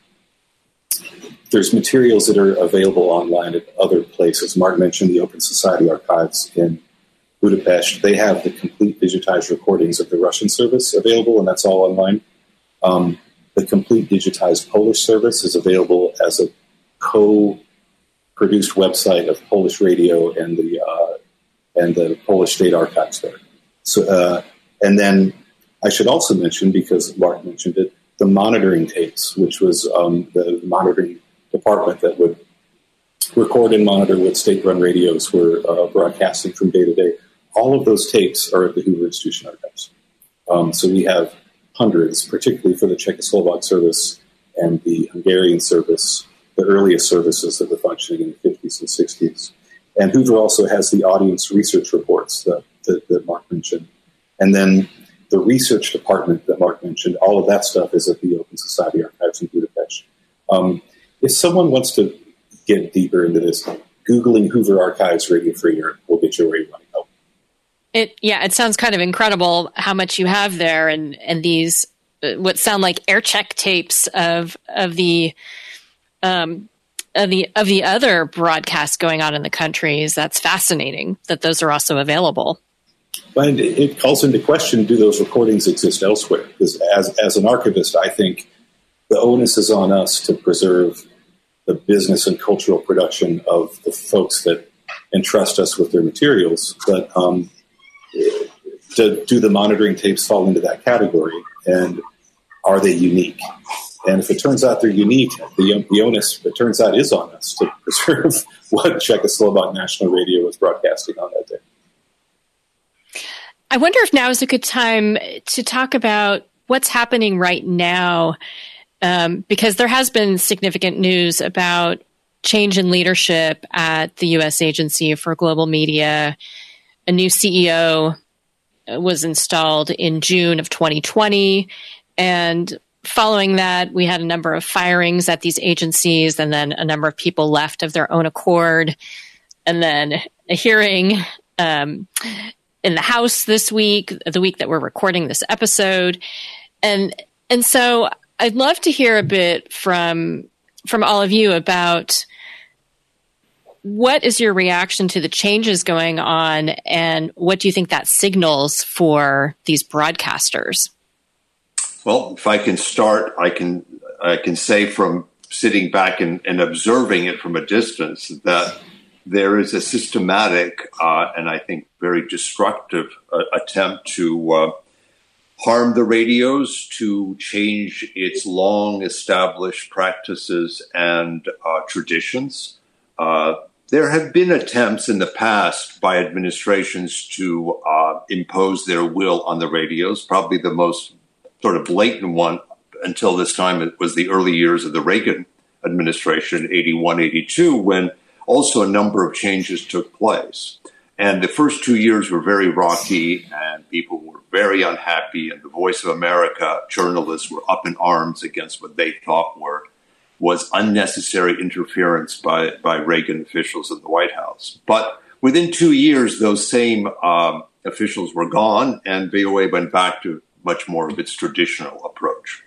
there's materials that are available online at other places. Mark mentioned the Open Society Archives in Budapest. They have the complete digitized recordings of the Russian service available, and that's all online. Um, the complete digitized Polish service is available as a co produced website of Polish radio and the uh, and the Polish State Archives there. So, uh, and then I should also mention because Mark mentioned it, the monitoring tapes, which was um, the monitoring department that would record and monitor what state-run radios were uh, broadcasting from day to day. All of those tapes are at the Hoover Institution archives. Um, so we have hundreds, particularly for the Czechoslovak service and the Hungarian service, the earliest services that were functioning in the 50s and 60s. And Hoover also has the audience research reports that, that, that Mark mentioned. And then the research department that Mark mentioned, all of that stuff is at the Open Society Archives in Budapest. Um, if someone wants to get deeper into this, Googling Hoover Archives Radio Free Europe will get you where you want.
It yeah, it sounds kind of incredible how much you have there, and and these uh, what sound like air check tapes of of the um of the of the other broadcasts going on in the countries. That's fascinating that those are also available.
And it calls into question: Do those recordings exist elsewhere? Because as as an archivist, I think the onus is on us to preserve the business and cultural production of the folks that entrust us with their materials. But um, do, do the monitoring tapes fall into that category? And are they unique? And if it turns out they're unique, the, the onus, it turns out, is on us to preserve what Czechoslovak National Radio was broadcasting on that day.
I wonder if now is a good time to talk about what's happening right now um, because there has been significant news about change in leadership at the U.S. Agency for Global Media. A new CEO was installed in June of 2020. And following that, we had a number of firings at these agencies, and then a number of people left of their own accord. And then a hearing um, in the House this week, the week that we're recording this episode. And and so I'd love to hear a bit from from all of you about what is your reaction to the changes going on and what do you think that signals for these broadcasters?
Well, if I can start, I can I can say from sitting back and, and observing it from a distance that there is a systematic uh, and I think very destructive uh, attempt to uh, harm the radios, to change its long established practices and uh, traditions. There have been attempts in the past by administrations to uh, impose their will on the radios. Probably the most sort of blatant one until this time it was the early years of the Reagan administration, 81, 82, when also a number of changes took place. And the first two years were very rocky, and people were very unhappy. And the Voice of America journalists were up in arms against what they thought were was unnecessary interference by by Reagan officials in the White House. But within two years, those same um, officials were gone, and VOA went back to much more of its traditional approach.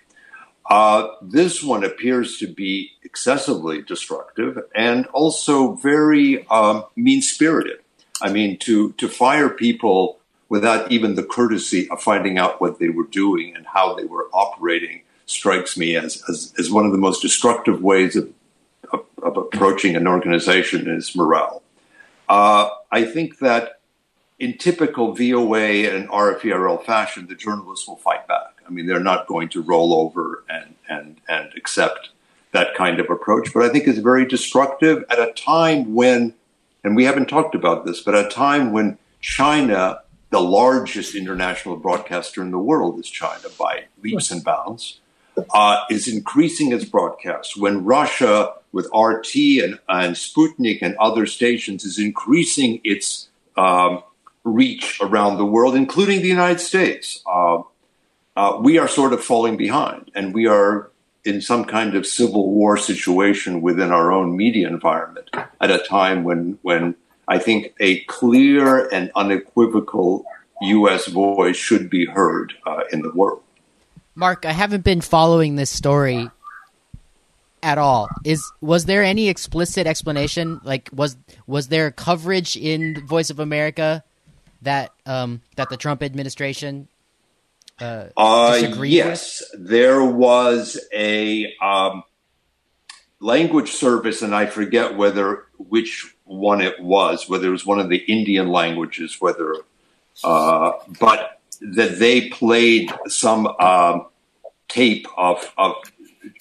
Uh, this one appears to be excessively destructive and also very um, mean spirited. I mean, to, to fire people without even the courtesy of finding out what they were doing and how they were operating strikes me as, as, as one of the most destructive ways of, of, of approaching an organization is morale. Uh, I think that in typical VOA and RFE/RL fashion, the journalists will fight back. I mean, they're not going to roll over and, and, and accept that kind of approach, but I think it's very destructive at a time when, and we haven't talked about this, but at a time when China, the largest international broadcaster in the world is China by leaps and bounds, uh, is increasing its broadcasts. When Russia, with RT and, and Sputnik and other stations, is increasing its um, reach around the world, including the United States. Uh, uh, we are sort of falling behind, and we are in some kind of civil war situation within our own media environment at a time when when I think a clear and unequivocal U.S. voice should be heard uh, in the world.
Mark, I haven't been following this story at all. Is was there any explicit explanation? Like was was there coverage in Voice of America that um, that the Trump administration uh, uh,
yes,
with?
there was a um, language service, and I forget whether which one it was, whether it was one of the Indian languages, whether, uh, but that they played some um, tape of of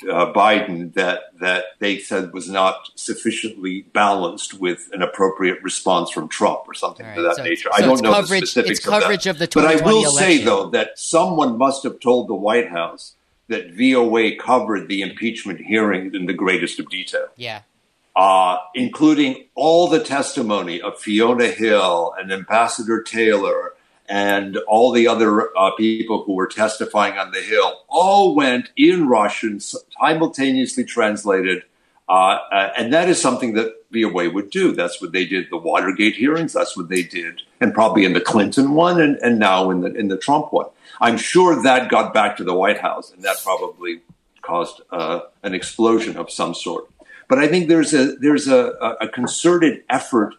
uh, Biden that that they said was not sufficiently balanced with an appropriate response from Trump or something right, of that
so,
nature.
So
I don't know
coverage,
the specifics
it's coverage
of,
of, the
But I will
election.
say though that someone must have told the White House that VOA covered the impeachment hearings in the greatest of detail.
Yeah.
Uh, including all the testimony of Fiona Hill and Ambassador Taylor and all the other uh, people who were testifying on the Hill all went in Russian, simultaneously translated. Uh, uh, and that is something that VOA would do. That's what they did the Watergate hearings. That's what they did, and probably in the Clinton one, and, and now in the in the Trump one. I'm sure that got back to the White House, and that probably caused uh, an explosion of some sort. But I think there's a there's a, a concerted effort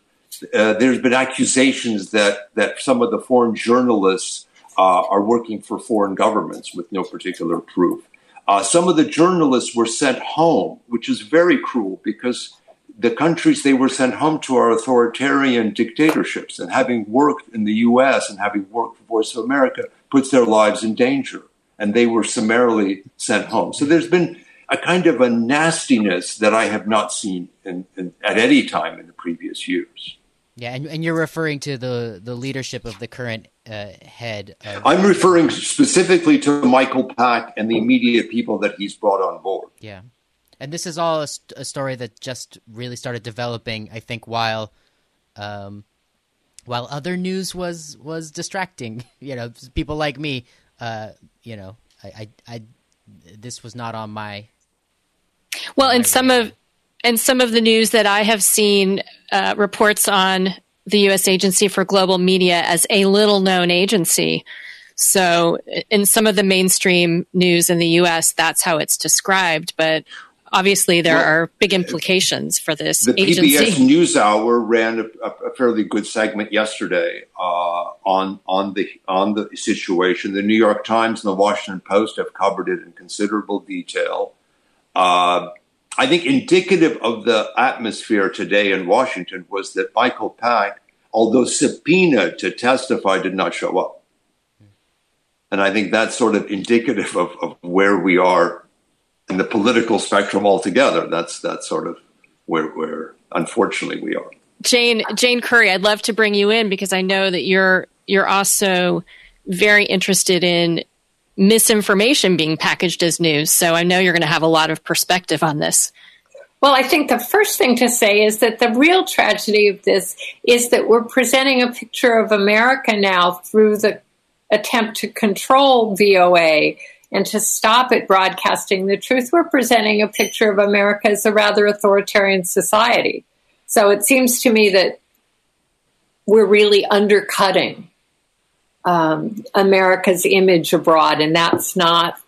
uh, there's been accusations that that some of the foreign journalists uh, are working for foreign governments with no particular proof. Uh, some of the journalists were sent home, which is very cruel because the countries they were sent home to are authoritarian dictatorships, and having worked in the U.S. and having worked for Voice of America puts their lives in danger, and they were summarily sent home. So there's been a kind of a nastiness that I have not seen in, in, at any time in the previous years.
Yeah, and, and you're referring to the, the leadership of the current uh, head. Of-
I'm referring specifically to Michael Pack and the immediate people that he's brought on board.
Yeah, and this is all a, a story that just really started developing. I think while, um, while other news was was distracting. You know, people like me. Uh, you know, I, I, I this was not on my.
Well, in some of and some of the news that I have seen uh, reports on the U.S. Agency for Global Media as a little known agency. So, in some of the mainstream news in the U.S., that's how it's described. But obviously, there well, are big implications for this
the
agency.
PBS NewsHour ran a, a fairly good segment yesterday uh, on on the on the situation. The New York Times and the Washington Post have covered it in considerable detail. Uh, I think indicative of the atmosphere today in Washington was that Michael Pack, although subpoenaed to testify, did not show up. And I think that's sort of indicative of, of where we are in the political spectrum altogether. That's that's sort of where where unfortunately we are.
Jane Jane Curry, I'd love to bring you in because I know that you're you're also very interested in misinformation being packaged as news. So I know you're going to have a lot of perspective on this.
Well, I think the first thing to say is that the real tragedy of this is that we're presenting a picture of America now through the attempt to control VOA and to stop it broadcasting the truth. We're presenting a picture of America as a rather authoritarian society. So it seems to me that we're really undercutting um, America's image abroad, and that's not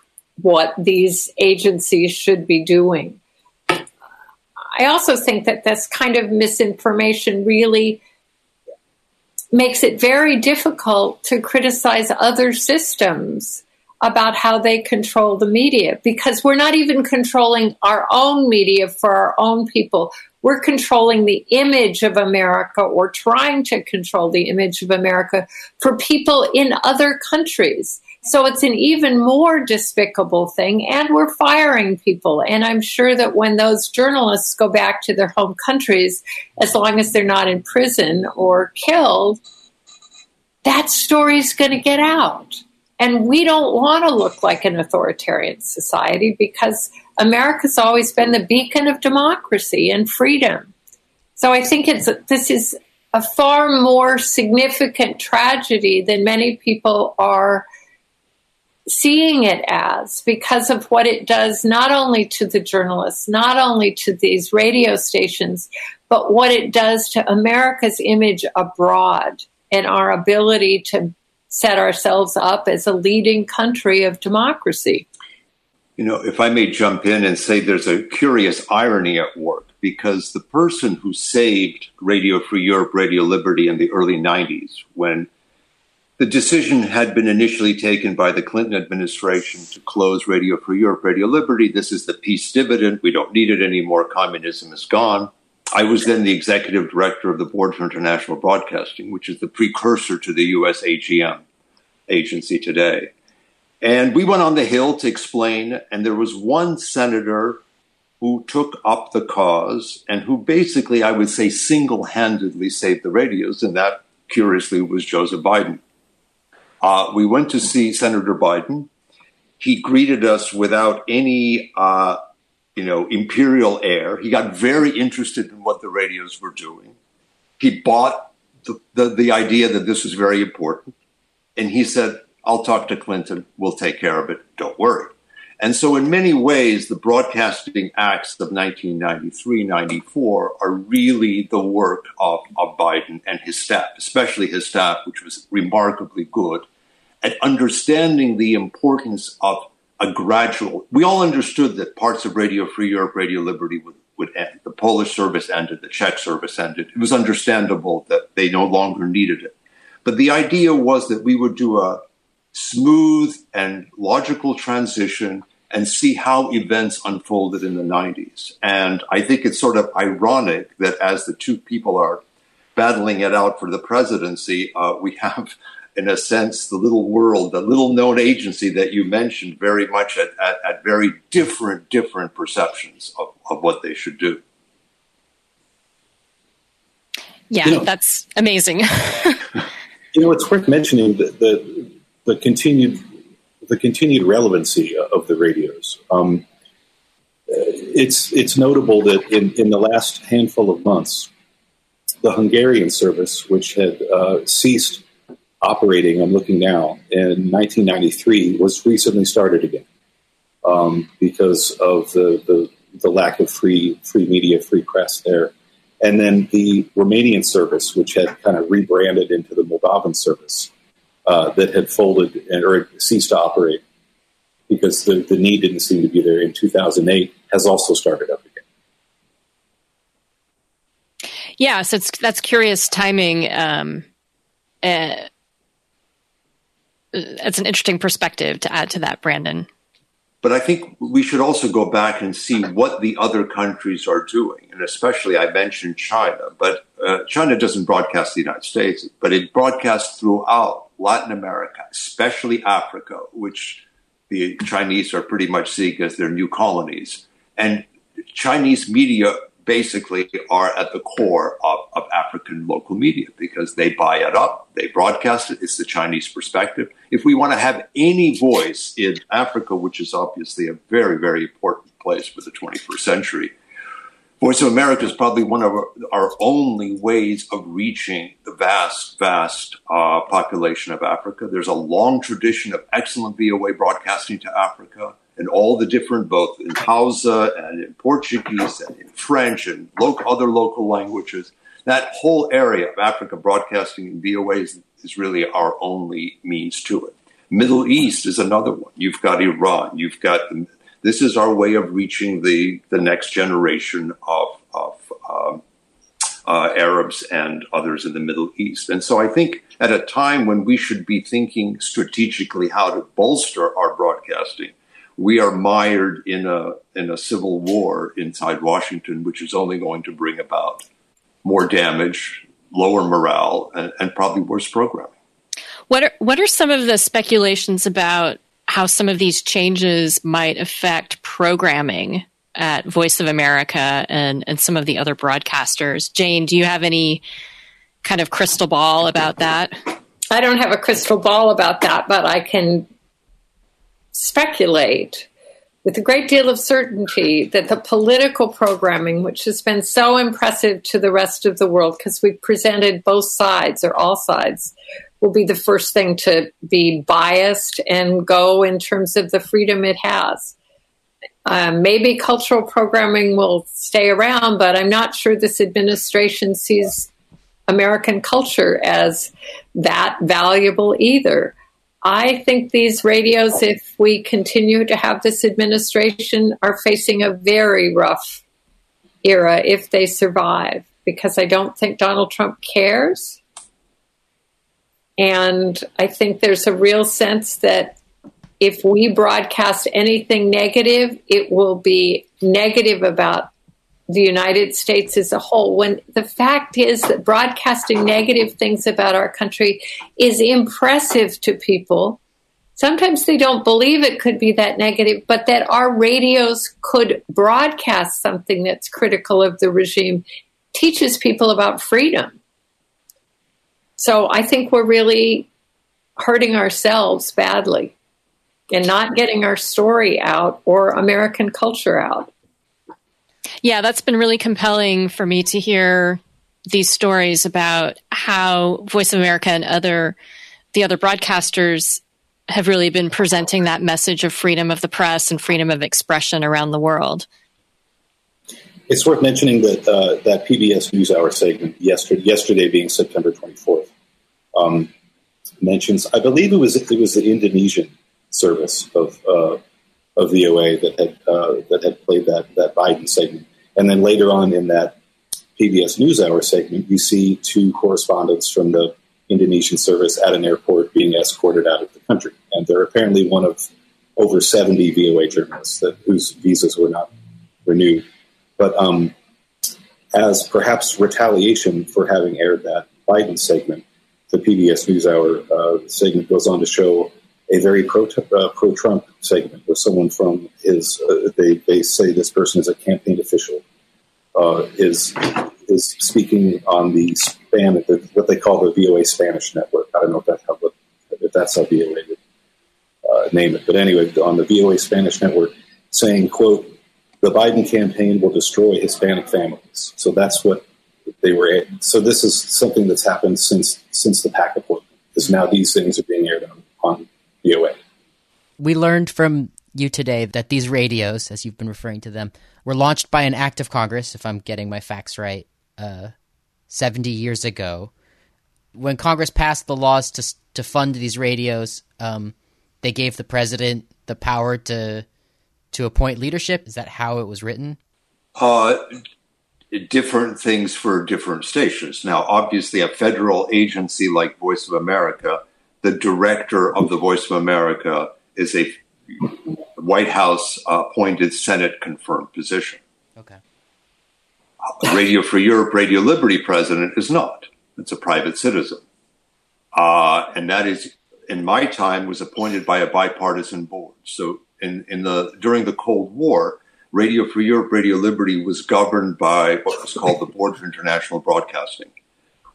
what these agencies should be doing. I also think that this kind of misinformation really makes it very difficult to criticize other systems about how they control the media because we're not even controlling our own media for our own people. We're controlling the image of America or trying to control the image of America for people in other countries. So it's an even more despicable thing, and we're firing people. And I'm sure that when those journalists go back to their home countries, as long as they're not in prison or killed, that story's going to get out. And we don't want to look like an authoritarian society because America's always been the beacon of democracy and freedom. So I think it's this is a far more significant tragedy than many people are seeing it as because of what it does not only to the journalists, not only to these radio stations, but what it does to America's image abroad and our ability to set ourselves up as a leading country of democracy.
You know, if I may jump in and say there's a curious irony at work because the person who saved Radio Free Europe, Radio Liberty in the early 90s, when the decision had been initially taken by the Clinton administration to close Radio Free Europe, Radio Liberty. This is the peace dividend. We don't need it anymore. Communism is gone. I was then the executive director of the Board for International Broadcasting, which is the precursor to the USAGM agency today. And we went on the Hill to explain, and there was one senator who took up the cause and who basically, I would say, single handedly saved the radios, and that, curiously, was Joseph Biden. Uh, we went to see Senator Biden. He greeted us without any, uh, you know, imperial air. He got very interested in what the radios were doing. He bought the, the, the idea that this was very important. And he said, I'll talk to Clinton. We'll take care of it. Don't worry. And so, in many ways, the broadcasting acts of 1993 94 are really the work of, of Biden and his staff, especially his staff, which was remarkably good at understanding the importance of a gradual. We all understood that parts of Radio Free Europe, Radio Liberty would, would end. The Polish service ended, the Czech service ended. It was understandable that they no longer needed it. But the idea was that we would do a smooth and logical transition and see how events unfolded in the 90s. And I think it's sort of ironic that as the two people are battling it out for the presidency, uh, we have, in a sense, the little world, the little known agency that you mentioned, very much at, at, at very different, different perceptions of, of what they should do.
Yeah, you know, that's amazing.
you know, it's worth mentioning that the, the continued the continued relevancy of the radios. Um, it's it's notable that in, in the last handful of months, the Hungarian service, which had uh, ceased operating, I'm looking now in 1993, was recently started again um, because of the, the the lack of free free media, free press there. And then the Romanian service, which had kind of rebranded into the Moldovan service, uh, that had folded and, or ceased to operate because the, the need didn't seem to be there in 2008, has also started up again.
Yeah, so it's, that's curious timing. Um, uh, it's an interesting perspective to add to that, Brandon.
But I think we should also go back and see what the other countries are doing. And especially, I mentioned China, but uh, China doesn't broadcast the United States, but it broadcasts throughout Latin America, especially Africa, which the Chinese are pretty much seeing as their new colonies. And Chinese media basically are at the core of, of African local media because they buy it up, they broadcast it. It's the Chinese perspective. If we want to have any voice in Africa, which is obviously a very, very important place for the 21st century, Voice of America is probably one of our, only ways of reaching the vast, vast uh, population of Africa. There's a long tradition of excellent VOA broadcasting to Africa and all the different, both in Hausa and in Portuguese and in French and local, other local languages. That whole area of Africa broadcasting in VOA is, is really our only means to it. Middle East is another one. You've got Iran. You've got this is our way of reaching the, the next generation of, of um, uh, Arabs and others in the Middle East. And so I think at a time when we should be thinking strategically how to bolster our broadcasting. We are mired in a in a civil war inside Washington, which is only going to bring about more damage, lower morale, and, and probably worse programming.
What are what are some of the speculations about how some of these changes might affect programming at Voice of America and, and some of the other broadcasters? Jane, do you have any kind of crystal ball about that?
I don't have a crystal ball about that, but I can speculate with a great deal of certainty that the political programming, which has been so impressive to the rest of the world because we've presented both sides or all sides, will be the first thing to be biased and go in terms of the freedom it has. Um, maybe cultural programming will stay around, but I'm not sure this administration sees American culture as that valuable either. I think these radios, if we continue to have this administration, are facing a very rough era if they survive, because I don't think Donald Trump cares. And I think there's a real sense that if we broadcast anything negative, it will be negative about the United States as a whole. When the fact is that broadcasting negative things about our country is impressive to people. Sometimes they don't believe it could be that negative, but that our radios could broadcast something that's critical of the regime teaches people about freedom. So I think we're really hurting ourselves badly and not getting our story out or American culture out.
Yeah, that's been really compelling for me to hear these stories about how Voice of America and other the other broadcasters have really been presenting that message of freedom of the press and freedom of expression around the world.
It's worth mentioning that uh, that PBS NewsHour segment yesterday, yesterday being September 24th, um, mentions. I believe it was it was the Indonesian service of uh, of VOA that had uh, that had played that that Biden segment, and then later on in that PBS NewsHour segment, you see two correspondents from the Indonesian service at an airport being escorted out of the country, and they're apparently one of over 70 VOA journalists that, whose visas were not renewed. But um, as perhaps retaliation for having aired that Biden segment, the PBS NewsHour uh, segment goes on to show a very pro uh, pro Trump segment where someone from his uh, they they say this person is a campaign official uh, is is speaking on the span the, what they call the VOA Spanish network. I don't know if that's how if that's how VOA would uh, name it, but anyway, on the VOA Spanish network, saying quote the Biden campaign will destroy Hispanic families. So that's what they were. At. So this is something that's happened since since the Pack appointment. Is now these things are being aired on, on VOA.
We learned from you today that these radios, as you've been referring to them, were launched by an act of Congress, if I'm getting my facts right, uh, 70 years ago. When Congress passed the laws to to fund these radios, um, they gave the president the power to to appoint leadership? Is that how it was written?
Uh, different things for different stations. Now, obviously, a federal agency like Voice of America, the director of the Voice of America is a White House appointed Senate confirmed position.
Okay.
Radio Free Europe, Radio Liberty president is not. It's a private citizen. Uh, and that is, in my time, was appointed by a bipartisan board. So in, in the during the Cold War, Radio Free Europe, Radio Liberty was governed by what was called the Board for International Broadcasting,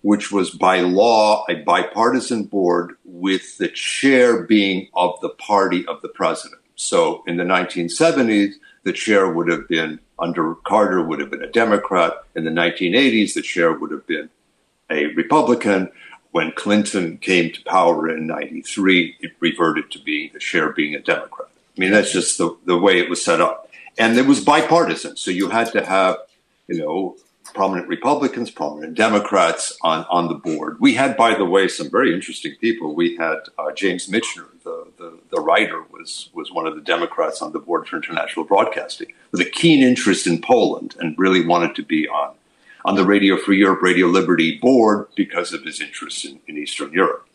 which was by law a bipartisan board with the chair being of the party of the president. So in the 1970s, the chair would have been under Carter would have been a Democrat. In the 1980s, the chair would have been a Republican. When Clinton came to power in 93, it reverted to being the chair being a Democrat. I mean, that's just the, the way it was set up. And it was bipartisan. So you had to have, you know, prominent Republicans, prominent Democrats on, on the board. We had, by the way, some very interesting people. We had uh, James Michener, the, the, the, writer, was, was one of the Democrats on the board for international broadcasting with a keen interest in Poland and really wanted to be on, on the Radio Free Europe, Radio Liberty board because of his interests in, in Eastern Europe.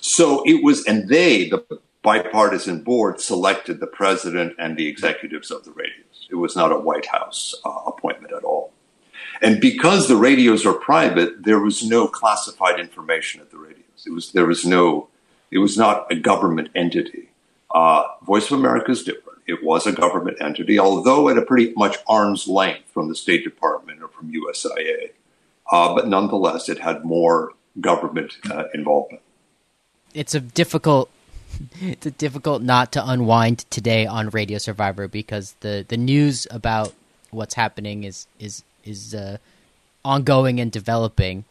So it was, and they, the bipartisan board, selected the president and the executives of the radios. It was not a White House uh, appointment at all. And because the radios are private, there was no classified information at the radios. It was there was no, it was not a government entity. Uh, Voice of America is different. It was a government entity, although at a pretty much arm's length from the State Department or from USIA. Uh, but nonetheless, it had more government uh, involvement.
It's a difficult it's a difficult knot to unwind today on Radio Survivor because the, the news about what's happening is is is uh, ongoing and developing,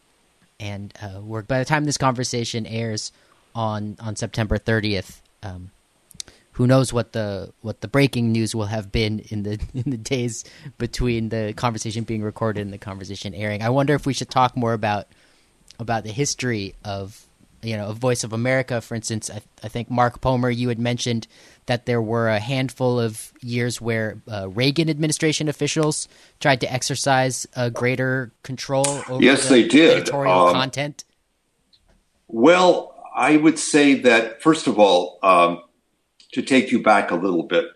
and uh, we're by the time this conversation airs on on September 30th, um, who knows what the what the breaking news will have been in the in the days between the conversation being recorded and the conversation airing. I wonder if we should talk more about about the history of you know, a Voice of America, for instance. I, I, think Mark Pomar, you had mentioned that there were a handful of years where uh, Reagan administration officials tried to exercise a greater control over
yes,
the
they did.
editorial um, content.
Well, I would say that first of all, um, to take you back a little bit,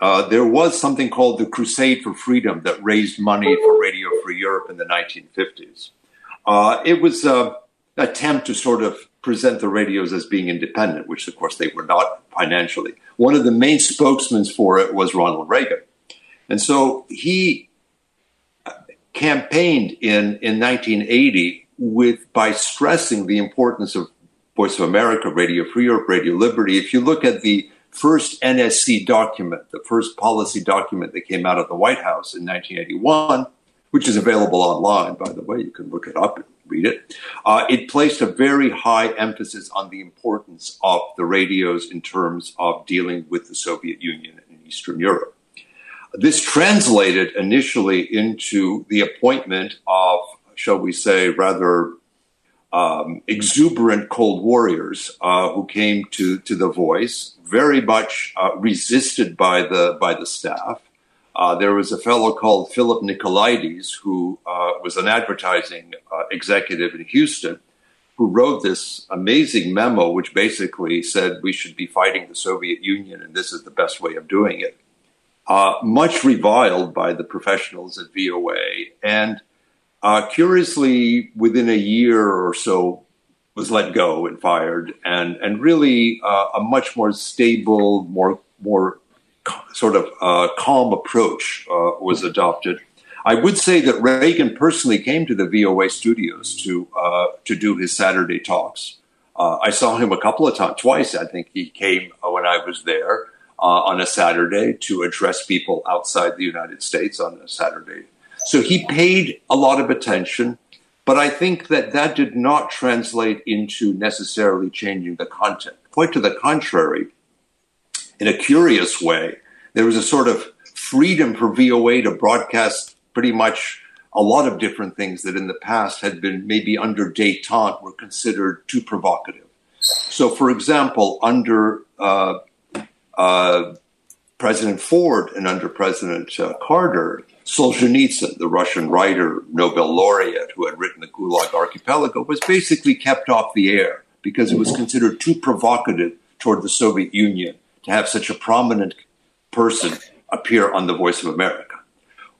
uh, there was something called the Crusade for Freedom that raised money for Radio Free Europe in the 1950s. Uh, it was an attempt to sort of present the radios as being independent, which of course they were not financially. One of the main spokesmen for it was Ronald Reagan. And so he campaigned in, in 1980 with by stressing the importance of Voice of America, Radio Free Europe, Radio Liberty. If you look at the first NSC document, the first policy document that came out of the White House in 1981, which is available online, by the way, you can look it up read it. Uh, it placed a very high emphasis on the importance of the radios in terms of dealing with the Soviet Union and Eastern Europe. This translated initially into the appointment of, shall we say, rather um, exuberant Cold Warriors uh, who came to, to the Voice, very much uh, resisted by the by the staff. Uh, there was a fellow called Philip Nicolaides, who uh, was an advertising uh, executive in Houston, who wrote this amazing memo, which basically said we should be fighting the Soviet Union and this is the best way of doing it. Uh, much reviled by the professionals at VOA. And uh, curiously, within a year or so, was let go and fired, and, and really a much more stable, more, more sort of uh, calm approach uh, was adopted. I would say that Reagan personally came to the VOA studios to uh, to do his Saturday talks. Uh, I saw him a couple of times, twice. I think he came when I was there uh, on a Saturday to address people outside the United States on a Saturday. So he paid a lot of attention, but I think that that did not translate into necessarily changing the content. Quite to the contrary, in a curious way, there was a sort of freedom for VOA to broadcast pretty much a lot of different things that in the past had been maybe under detente were considered too provocative. So, for example, under uh, uh, President Ford and under President uh, Carter, Solzhenitsyn, the Russian writer, Nobel laureate who had written the Gulag Archipelago, was basically kept off the air because it was considered too provocative toward the Soviet Union to have such a prominent person appear on The Voice of America.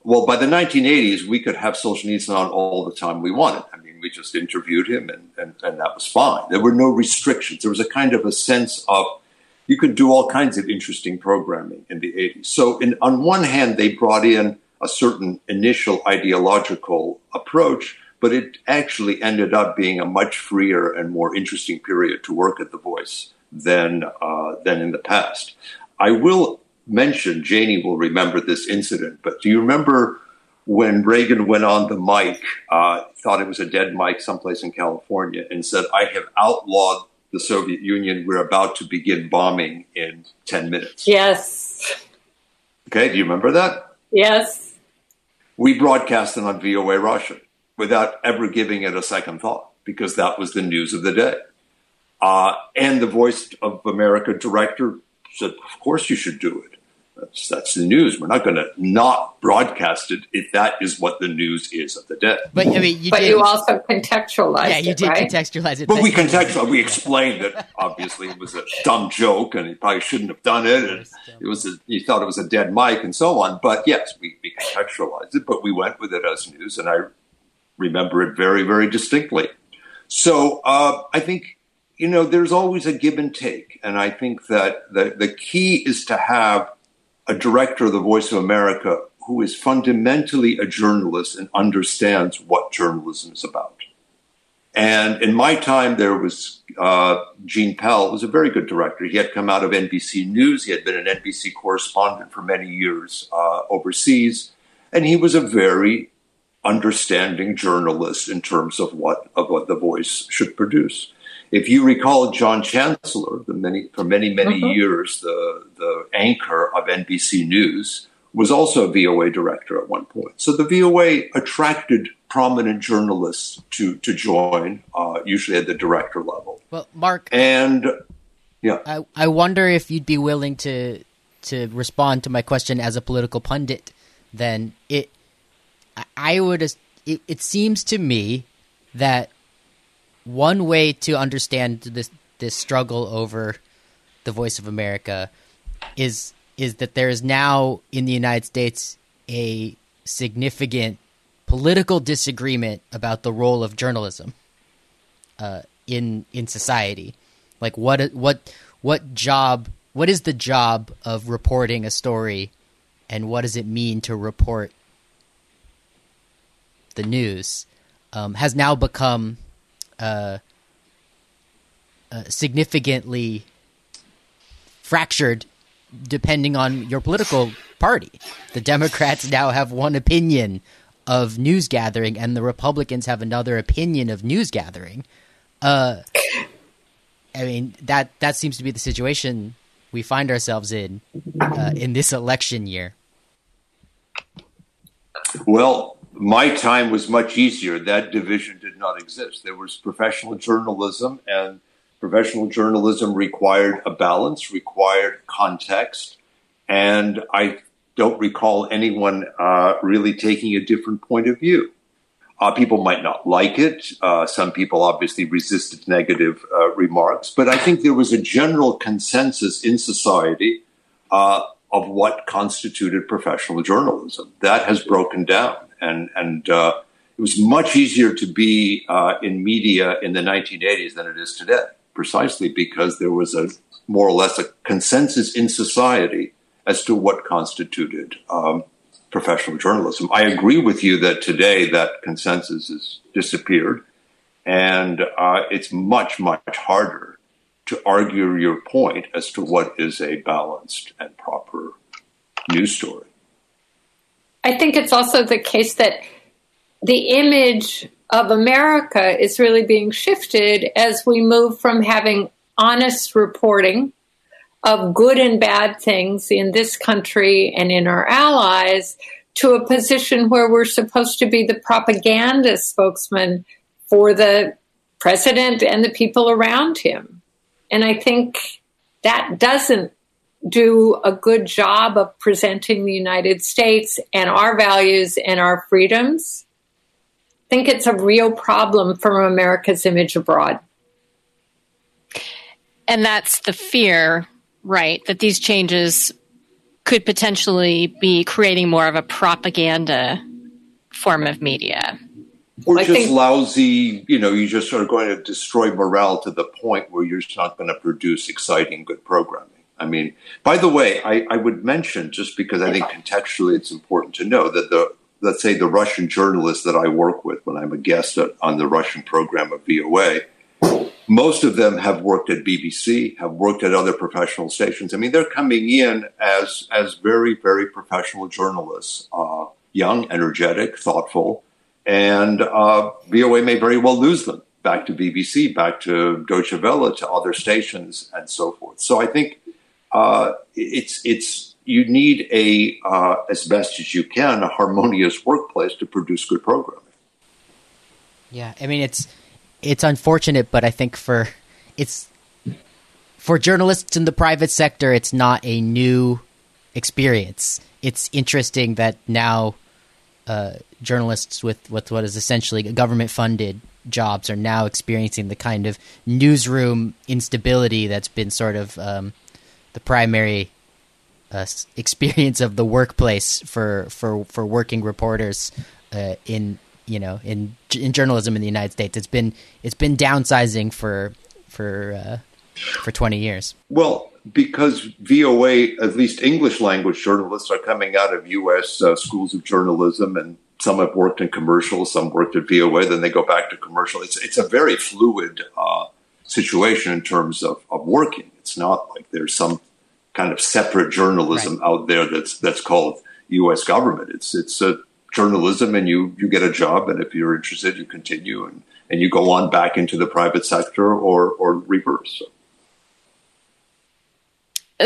Well, by the 1980s, we could have Solzhenitsyn on all the time we wanted. I mean, we just interviewed him and, and, and that was fine. There were no restrictions. There was a kind of a sense of you could do all kinds of interesting programming in the 80s. So, in, on one hand, they brought in a certain initial ideological approach, but it actually ended up being a much freer and more interesting period to work at The Voice than uh, than in the past. I will mention Janie will remember this incident, but do you remember when Reagan went on the mic, uh, thought it was a dead mic someplace in California, and said, "I have outlawed the Soviet Union. We're about to begin bombing in ten minutes."
Yes.
Okay, do you remember that?
Yes.
We broadcast it on VOA Russian without ever giving it a second thought because that was the news of the day. Uh, and the Voice of America director said, Of course you should do it. That's, that's the news. We're not going to not broadcast it if that is what the news is of the day.
But I mean, you
but
did,
you also contextualize it.
yeah, you
it,
did
right?
contextualize it.
But we
Thank you.
contextual. We explained that obviously it was a dumb joke, and he probably shouldn't have done it. And it was a, you thought it was a dead mic, and so on. But yes, we, we contextualized it, but we went with it as news, and I remember it very, very distinctly. So uh, I think you know there's always a give and take, and I think that the the key is to have a director of the Voice of America who is fundamentally a journalist and understands what journalism is about. And in my time, there was uh, Gene Pell, was a very good director. He had come out of NBC News. He had been an NBC correspondent for many years uh, overseas, and he was a very understanding journalist in terms of what of what the Voice should produce. If you recall, John Chancellor, the many for many many
Mhm.
years, the the anchor of NBC News, was also a VOA director at one point. So the VOA attracted prominent journalists to to join, uh, usually at the director level.
Well, Mark,
And yeah.
I, I wonder if you'd be willing to to respond to my question as a political pundit. Then it, I- I would. It, it seems to me that one way to understand this this struggle over the voice of America is is that there is now in the United States a significant political disagreement about the role of journalism uh, in in society. Like what what what job what is the job of reporting a story, and what does it mean to report the news? Um, has now become uh, uh, significantly fractured depending on your political party. The Democrats now have one opinion of news gathering, and the Republicans have another opinion of news gathering. Uh, I mean that that seems to be the situation we find ourselves in uh, in this election year.
Well, my time was much easier. That division did not exist. There was professional journalism, and professional journalism required a balance, required context, and I don't recall anyone uh, really taking a different point of view. Uh, people might not like it. Uh, some people obviously resisted negative uh, remarks, but I think there was a general consensus in society uh, of what constituted professional journalism. That has broken down, and and uh, it was much easier to be uh, in media in the 1980s than it is today, precisely because there was a more or less a consensus in society as to what constituted um, professional journalism. I agree with you that today that consensus has disappeared, and uh, it's much much harder to argue your point as to what is a balanced and proper news story.
I think it's also the case that the image of America is really being shifted as we move from having honest reporting of good and bad things in this country and in our allies to a position where we're supposed to be the propaganda spokesman for the president and the people around him. And I think that doesn't do a good job of presenting the United States and our values and our freedoms. I think it's a real problem for America's image abroad.
And that's the fear, right? That these changes could potentially be creating more of a propaganda form of media.
Or
I
just
think-
lousy, you know, you just are going to destroy morale to the point where you're just not going to produce exciting, good programming. I mean, by the way, I, I would mention, just because I think contextually it's important to know that the, let's say, the Russian journalists that I work with when I'm a guest on the Russian program of VOA, most of them have worked at BBC, have worked at other professional stations. I mean, they're coming in as as very, very professional journalists, uh, young, energetic, thoughtful, and uh, VOA may very well lose them back to BBC, back to Deutsche Welle, to other stations, and so forth. So I think uh, it's it's you need a uh, as best as you can a harmonious workplace to produce good programming.
Yeah, I mean it's it's unfortunate, but I think for it's for journalists in the private sector, it's not a new experience. It's interesting that now uh, journalists with, with what is essentially government funded jobs are now experiencing the kind of newsroom instability that's been sort of um, the primary uh, experience of the workplace for for for working reporters uh, in you know in in journalism in the United States. It's been it's been downsizing for for uh, for twenty years.
Well, because VOA, at least English language journalists, are coming out of U.S. Uh, schools of journalism, and some have worked in commercial, some worked at VOA, then they go back to commercial. It's it's a very fluid uh, situation in terms of, of working. It's not like there's some kind of separate journalism right. out there that's that's called U.S. government. It's it's a journalism, and you you get a job, and if you're interested, you continue, and and you go on back into the private sector or or reverse.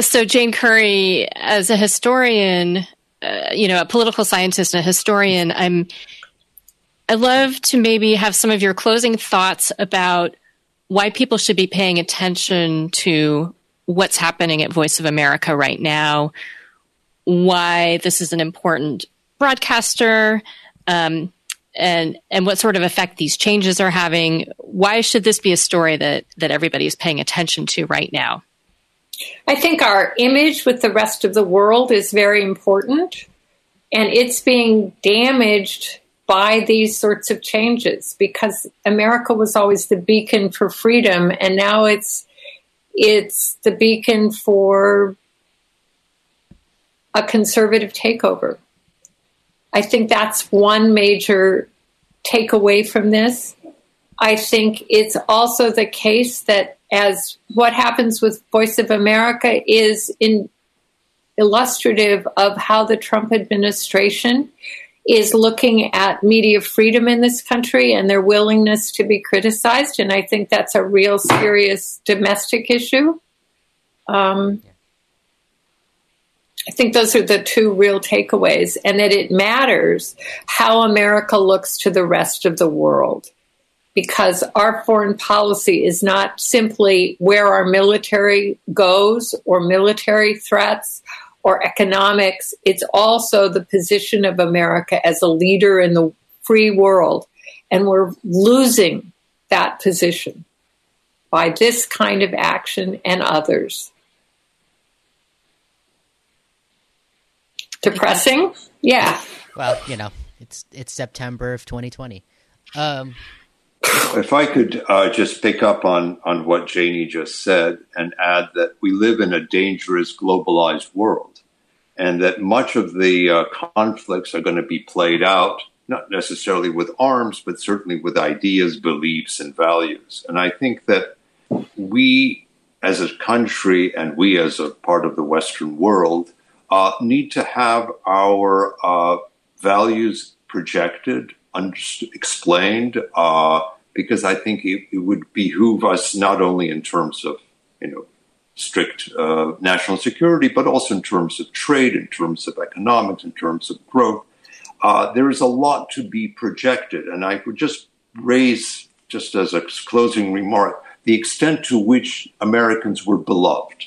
So.
Jane Curry, as a historian, uh, you know, a political scientist and a historian, I'm. I love to maybe have some of your closing thoughts about why people should be paying attention to what's happening at Voice of America right now, why this is an important broadcaster, um, and and what sort of effect these changes are having. Why should this be a story that that everybody is paying attention to right now?
I think our image with the rest of the world is very important, and it's being damaged by these sorts of changes because America was always the beacon for freedom, and now it's it's the beacon for a conservative takeover. I think that's one major takeaway from this. I think it's also the case that as what happens with Voice of America is in illustrative of how the Trump administration is looking at media freedom in this country and their willingness to be criticized. And I think that's a real serious domestic issue. Um, I think those are the two real takeaways, and that it matters how America looks to the rest of the world because our foreign policy is not simply where our military goes or military threats or economics. It's also the position of America as a leader in the free world. And we're losing that position by this kind of action and others. Depressing? Yeah.
Well, you know, it's it's September of 2020. Um,
if I could uh, just pick up on, on what Janie just said and add that we live in a dangerous globalized world and that much of the uh, conflicts are going to be played out, not necessarily with arms, but certainly with ideas, beliefs, and values. And I think that we as a country and we as a part of the Western world uh, need to have our uh, values projected, explained, uh, because I think it, it, would behoove us not only in terms of you know strict uh, national security, but also in terms of trade, in terms of economics, in terms of growth. Uh, there is a lot to be projected, and I would just raise, just as a closing remark, the extent to which Americans were beloved.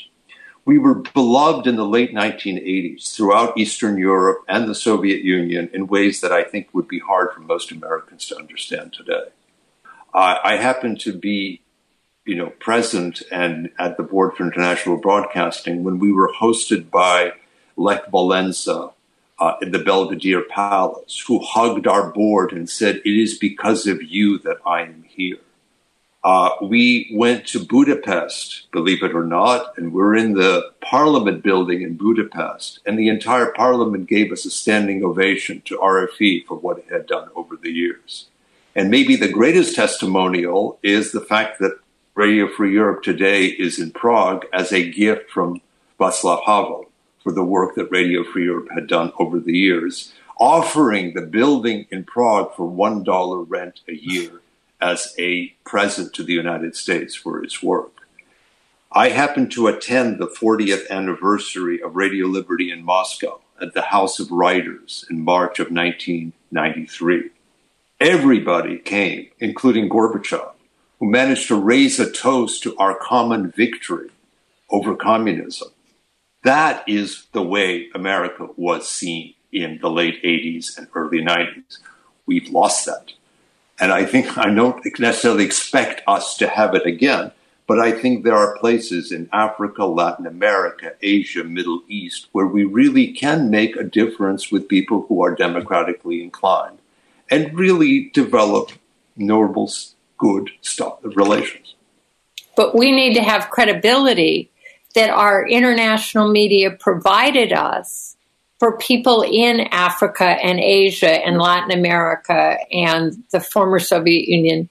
We were beloved in the late 1980s throughout Eastern Europe and the Soviet Union in ways that I think would be hard for most Americans to understand today. Uh, I happen to be, you know, present and at the Board for International Broadcasting when we were hosted by Lech Walesa uh, in the Belvedere Palace, who hugged our board and said, "It is because of you that I am here." Uh, we went to Budapest, believe it or not, and we're in the Parliament building in Budapest, and the entire Parliament gave us a standing ovation to RFE for what it had done over the years. And maybe the greatest testimonial is the fact that Radio Free Europe today is in Prague as a gift from Václav Havel for the work that Radio Free Europe had done over the years, offering the building in Prague for $1 rent a year as a present to the United States for its work. I happened to attend the 40th anniversary of Radio Liberty in Moscow at the House of Writers in March of 1993. Everybody came, including Gorbachev, who managed to raise a toast to our common victory over communism. That is the way America was seen in the late 80s and early 90s. We've lost that. And I think I don't necessarily expect us to have it again, but I think there are places in Africa, Latin America, Asia, Middle East where we really can make a difference with people who are democratically inclined and really develop normal, good stuff, relations.
But we need to have credibility that our international media provided us for people in Africa and Asia and Latin America and the former Soviet Union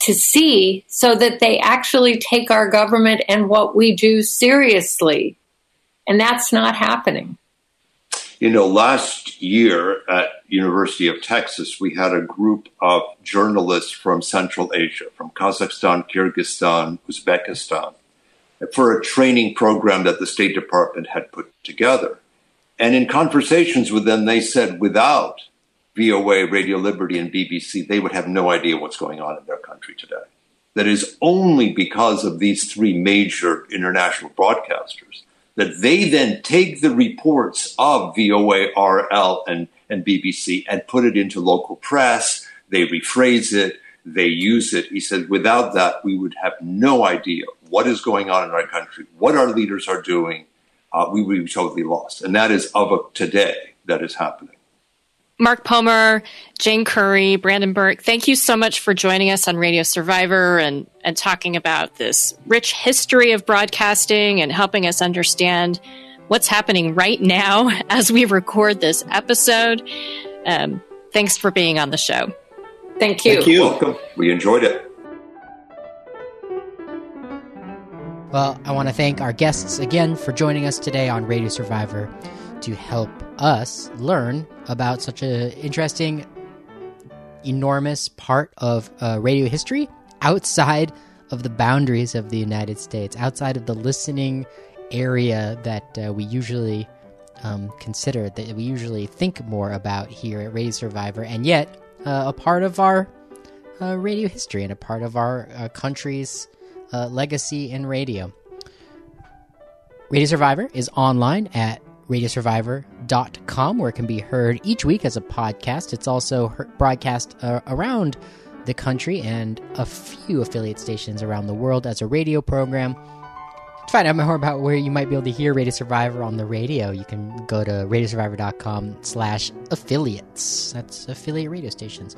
to see so that they actually take our government and what we do seriously. And that's not happening.
You know, last year at University of Texas, we had a group of journalists from Central Asia, from Kazakhstan, Kyrgyzstan, Uzbekistan, for a training program that the State Department had put together. And in conversations with them, they said without VOA, Radio Liberty, and BBC, they would have no idea what's going on in their country today. That is only because of these three major international broadcasters that they then take the reports of VOA, RL, and, and BBC and put it into local press. They rephrase it, they use it. He said, without that, we would have no idea what is going on in our country, what our leaders are doing, uh, we would be totally lost. And that is of a today that is happening.
Mark Pomar, Jane Curry, Brandon Burke, thank you so much for joining us on Radio Survivor and, and talking about this rich history of broadcasting and helping us understand what's happening right now as we record this episode. Um, thanks for being on the show.
Thank you.
Thank you. Welcome. We enjoyed it.
Well, I want to thank our guests again for joining us today on Radio Survivor to help us learn about such an interesting, enormous part of uh, radio history outside of the boundaries of the United States, outside of the listening area that uh, we usually um, consider, that we usually think more about here at Radio Survivor, and yet uh, a part of our uh, radio history and a part of our uh, country's uh, legacy in radio. Radio Survivor is online at radiosurvivor.com, where it can be heard each week as a podcast. It's also broadcast uh, around the country and a few affiliate stations around the world as a radio program. To find out more about where you might be able to hear Radio Survivor on the radio, you can go to radiosurvivor.com slash affiliates. That's affiliate radio stations.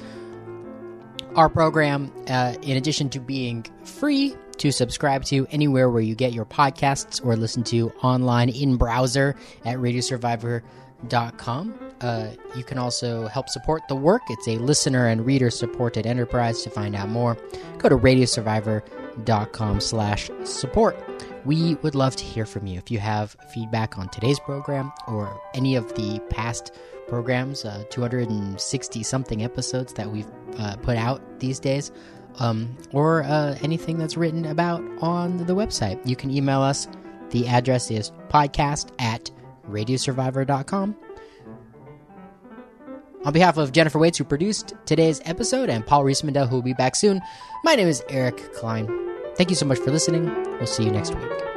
Our program, uh, in addition to being free to subscribe to anywhere where you get your podcasts or listen to online in browser at radiosurvivor.com. Uh, you can also help support the work. It's a listener and reader supported enterprise. To find out more, go to radiosurvivor.com slash support. We would love to hear from you. If you have feedback on today's program or any of the past programs, uh, 260 something episodes that we've uh, put out these days, um, or uh, anything that's written about on the website. You can email us. The address is podcast at radiosurvivor.com. On behalf of Jennifer Waits, who produced today's episode, and Paul Riismandel, who will be back soon, my name is Eric Klein. Thank you so much for listening. We'll see you next week.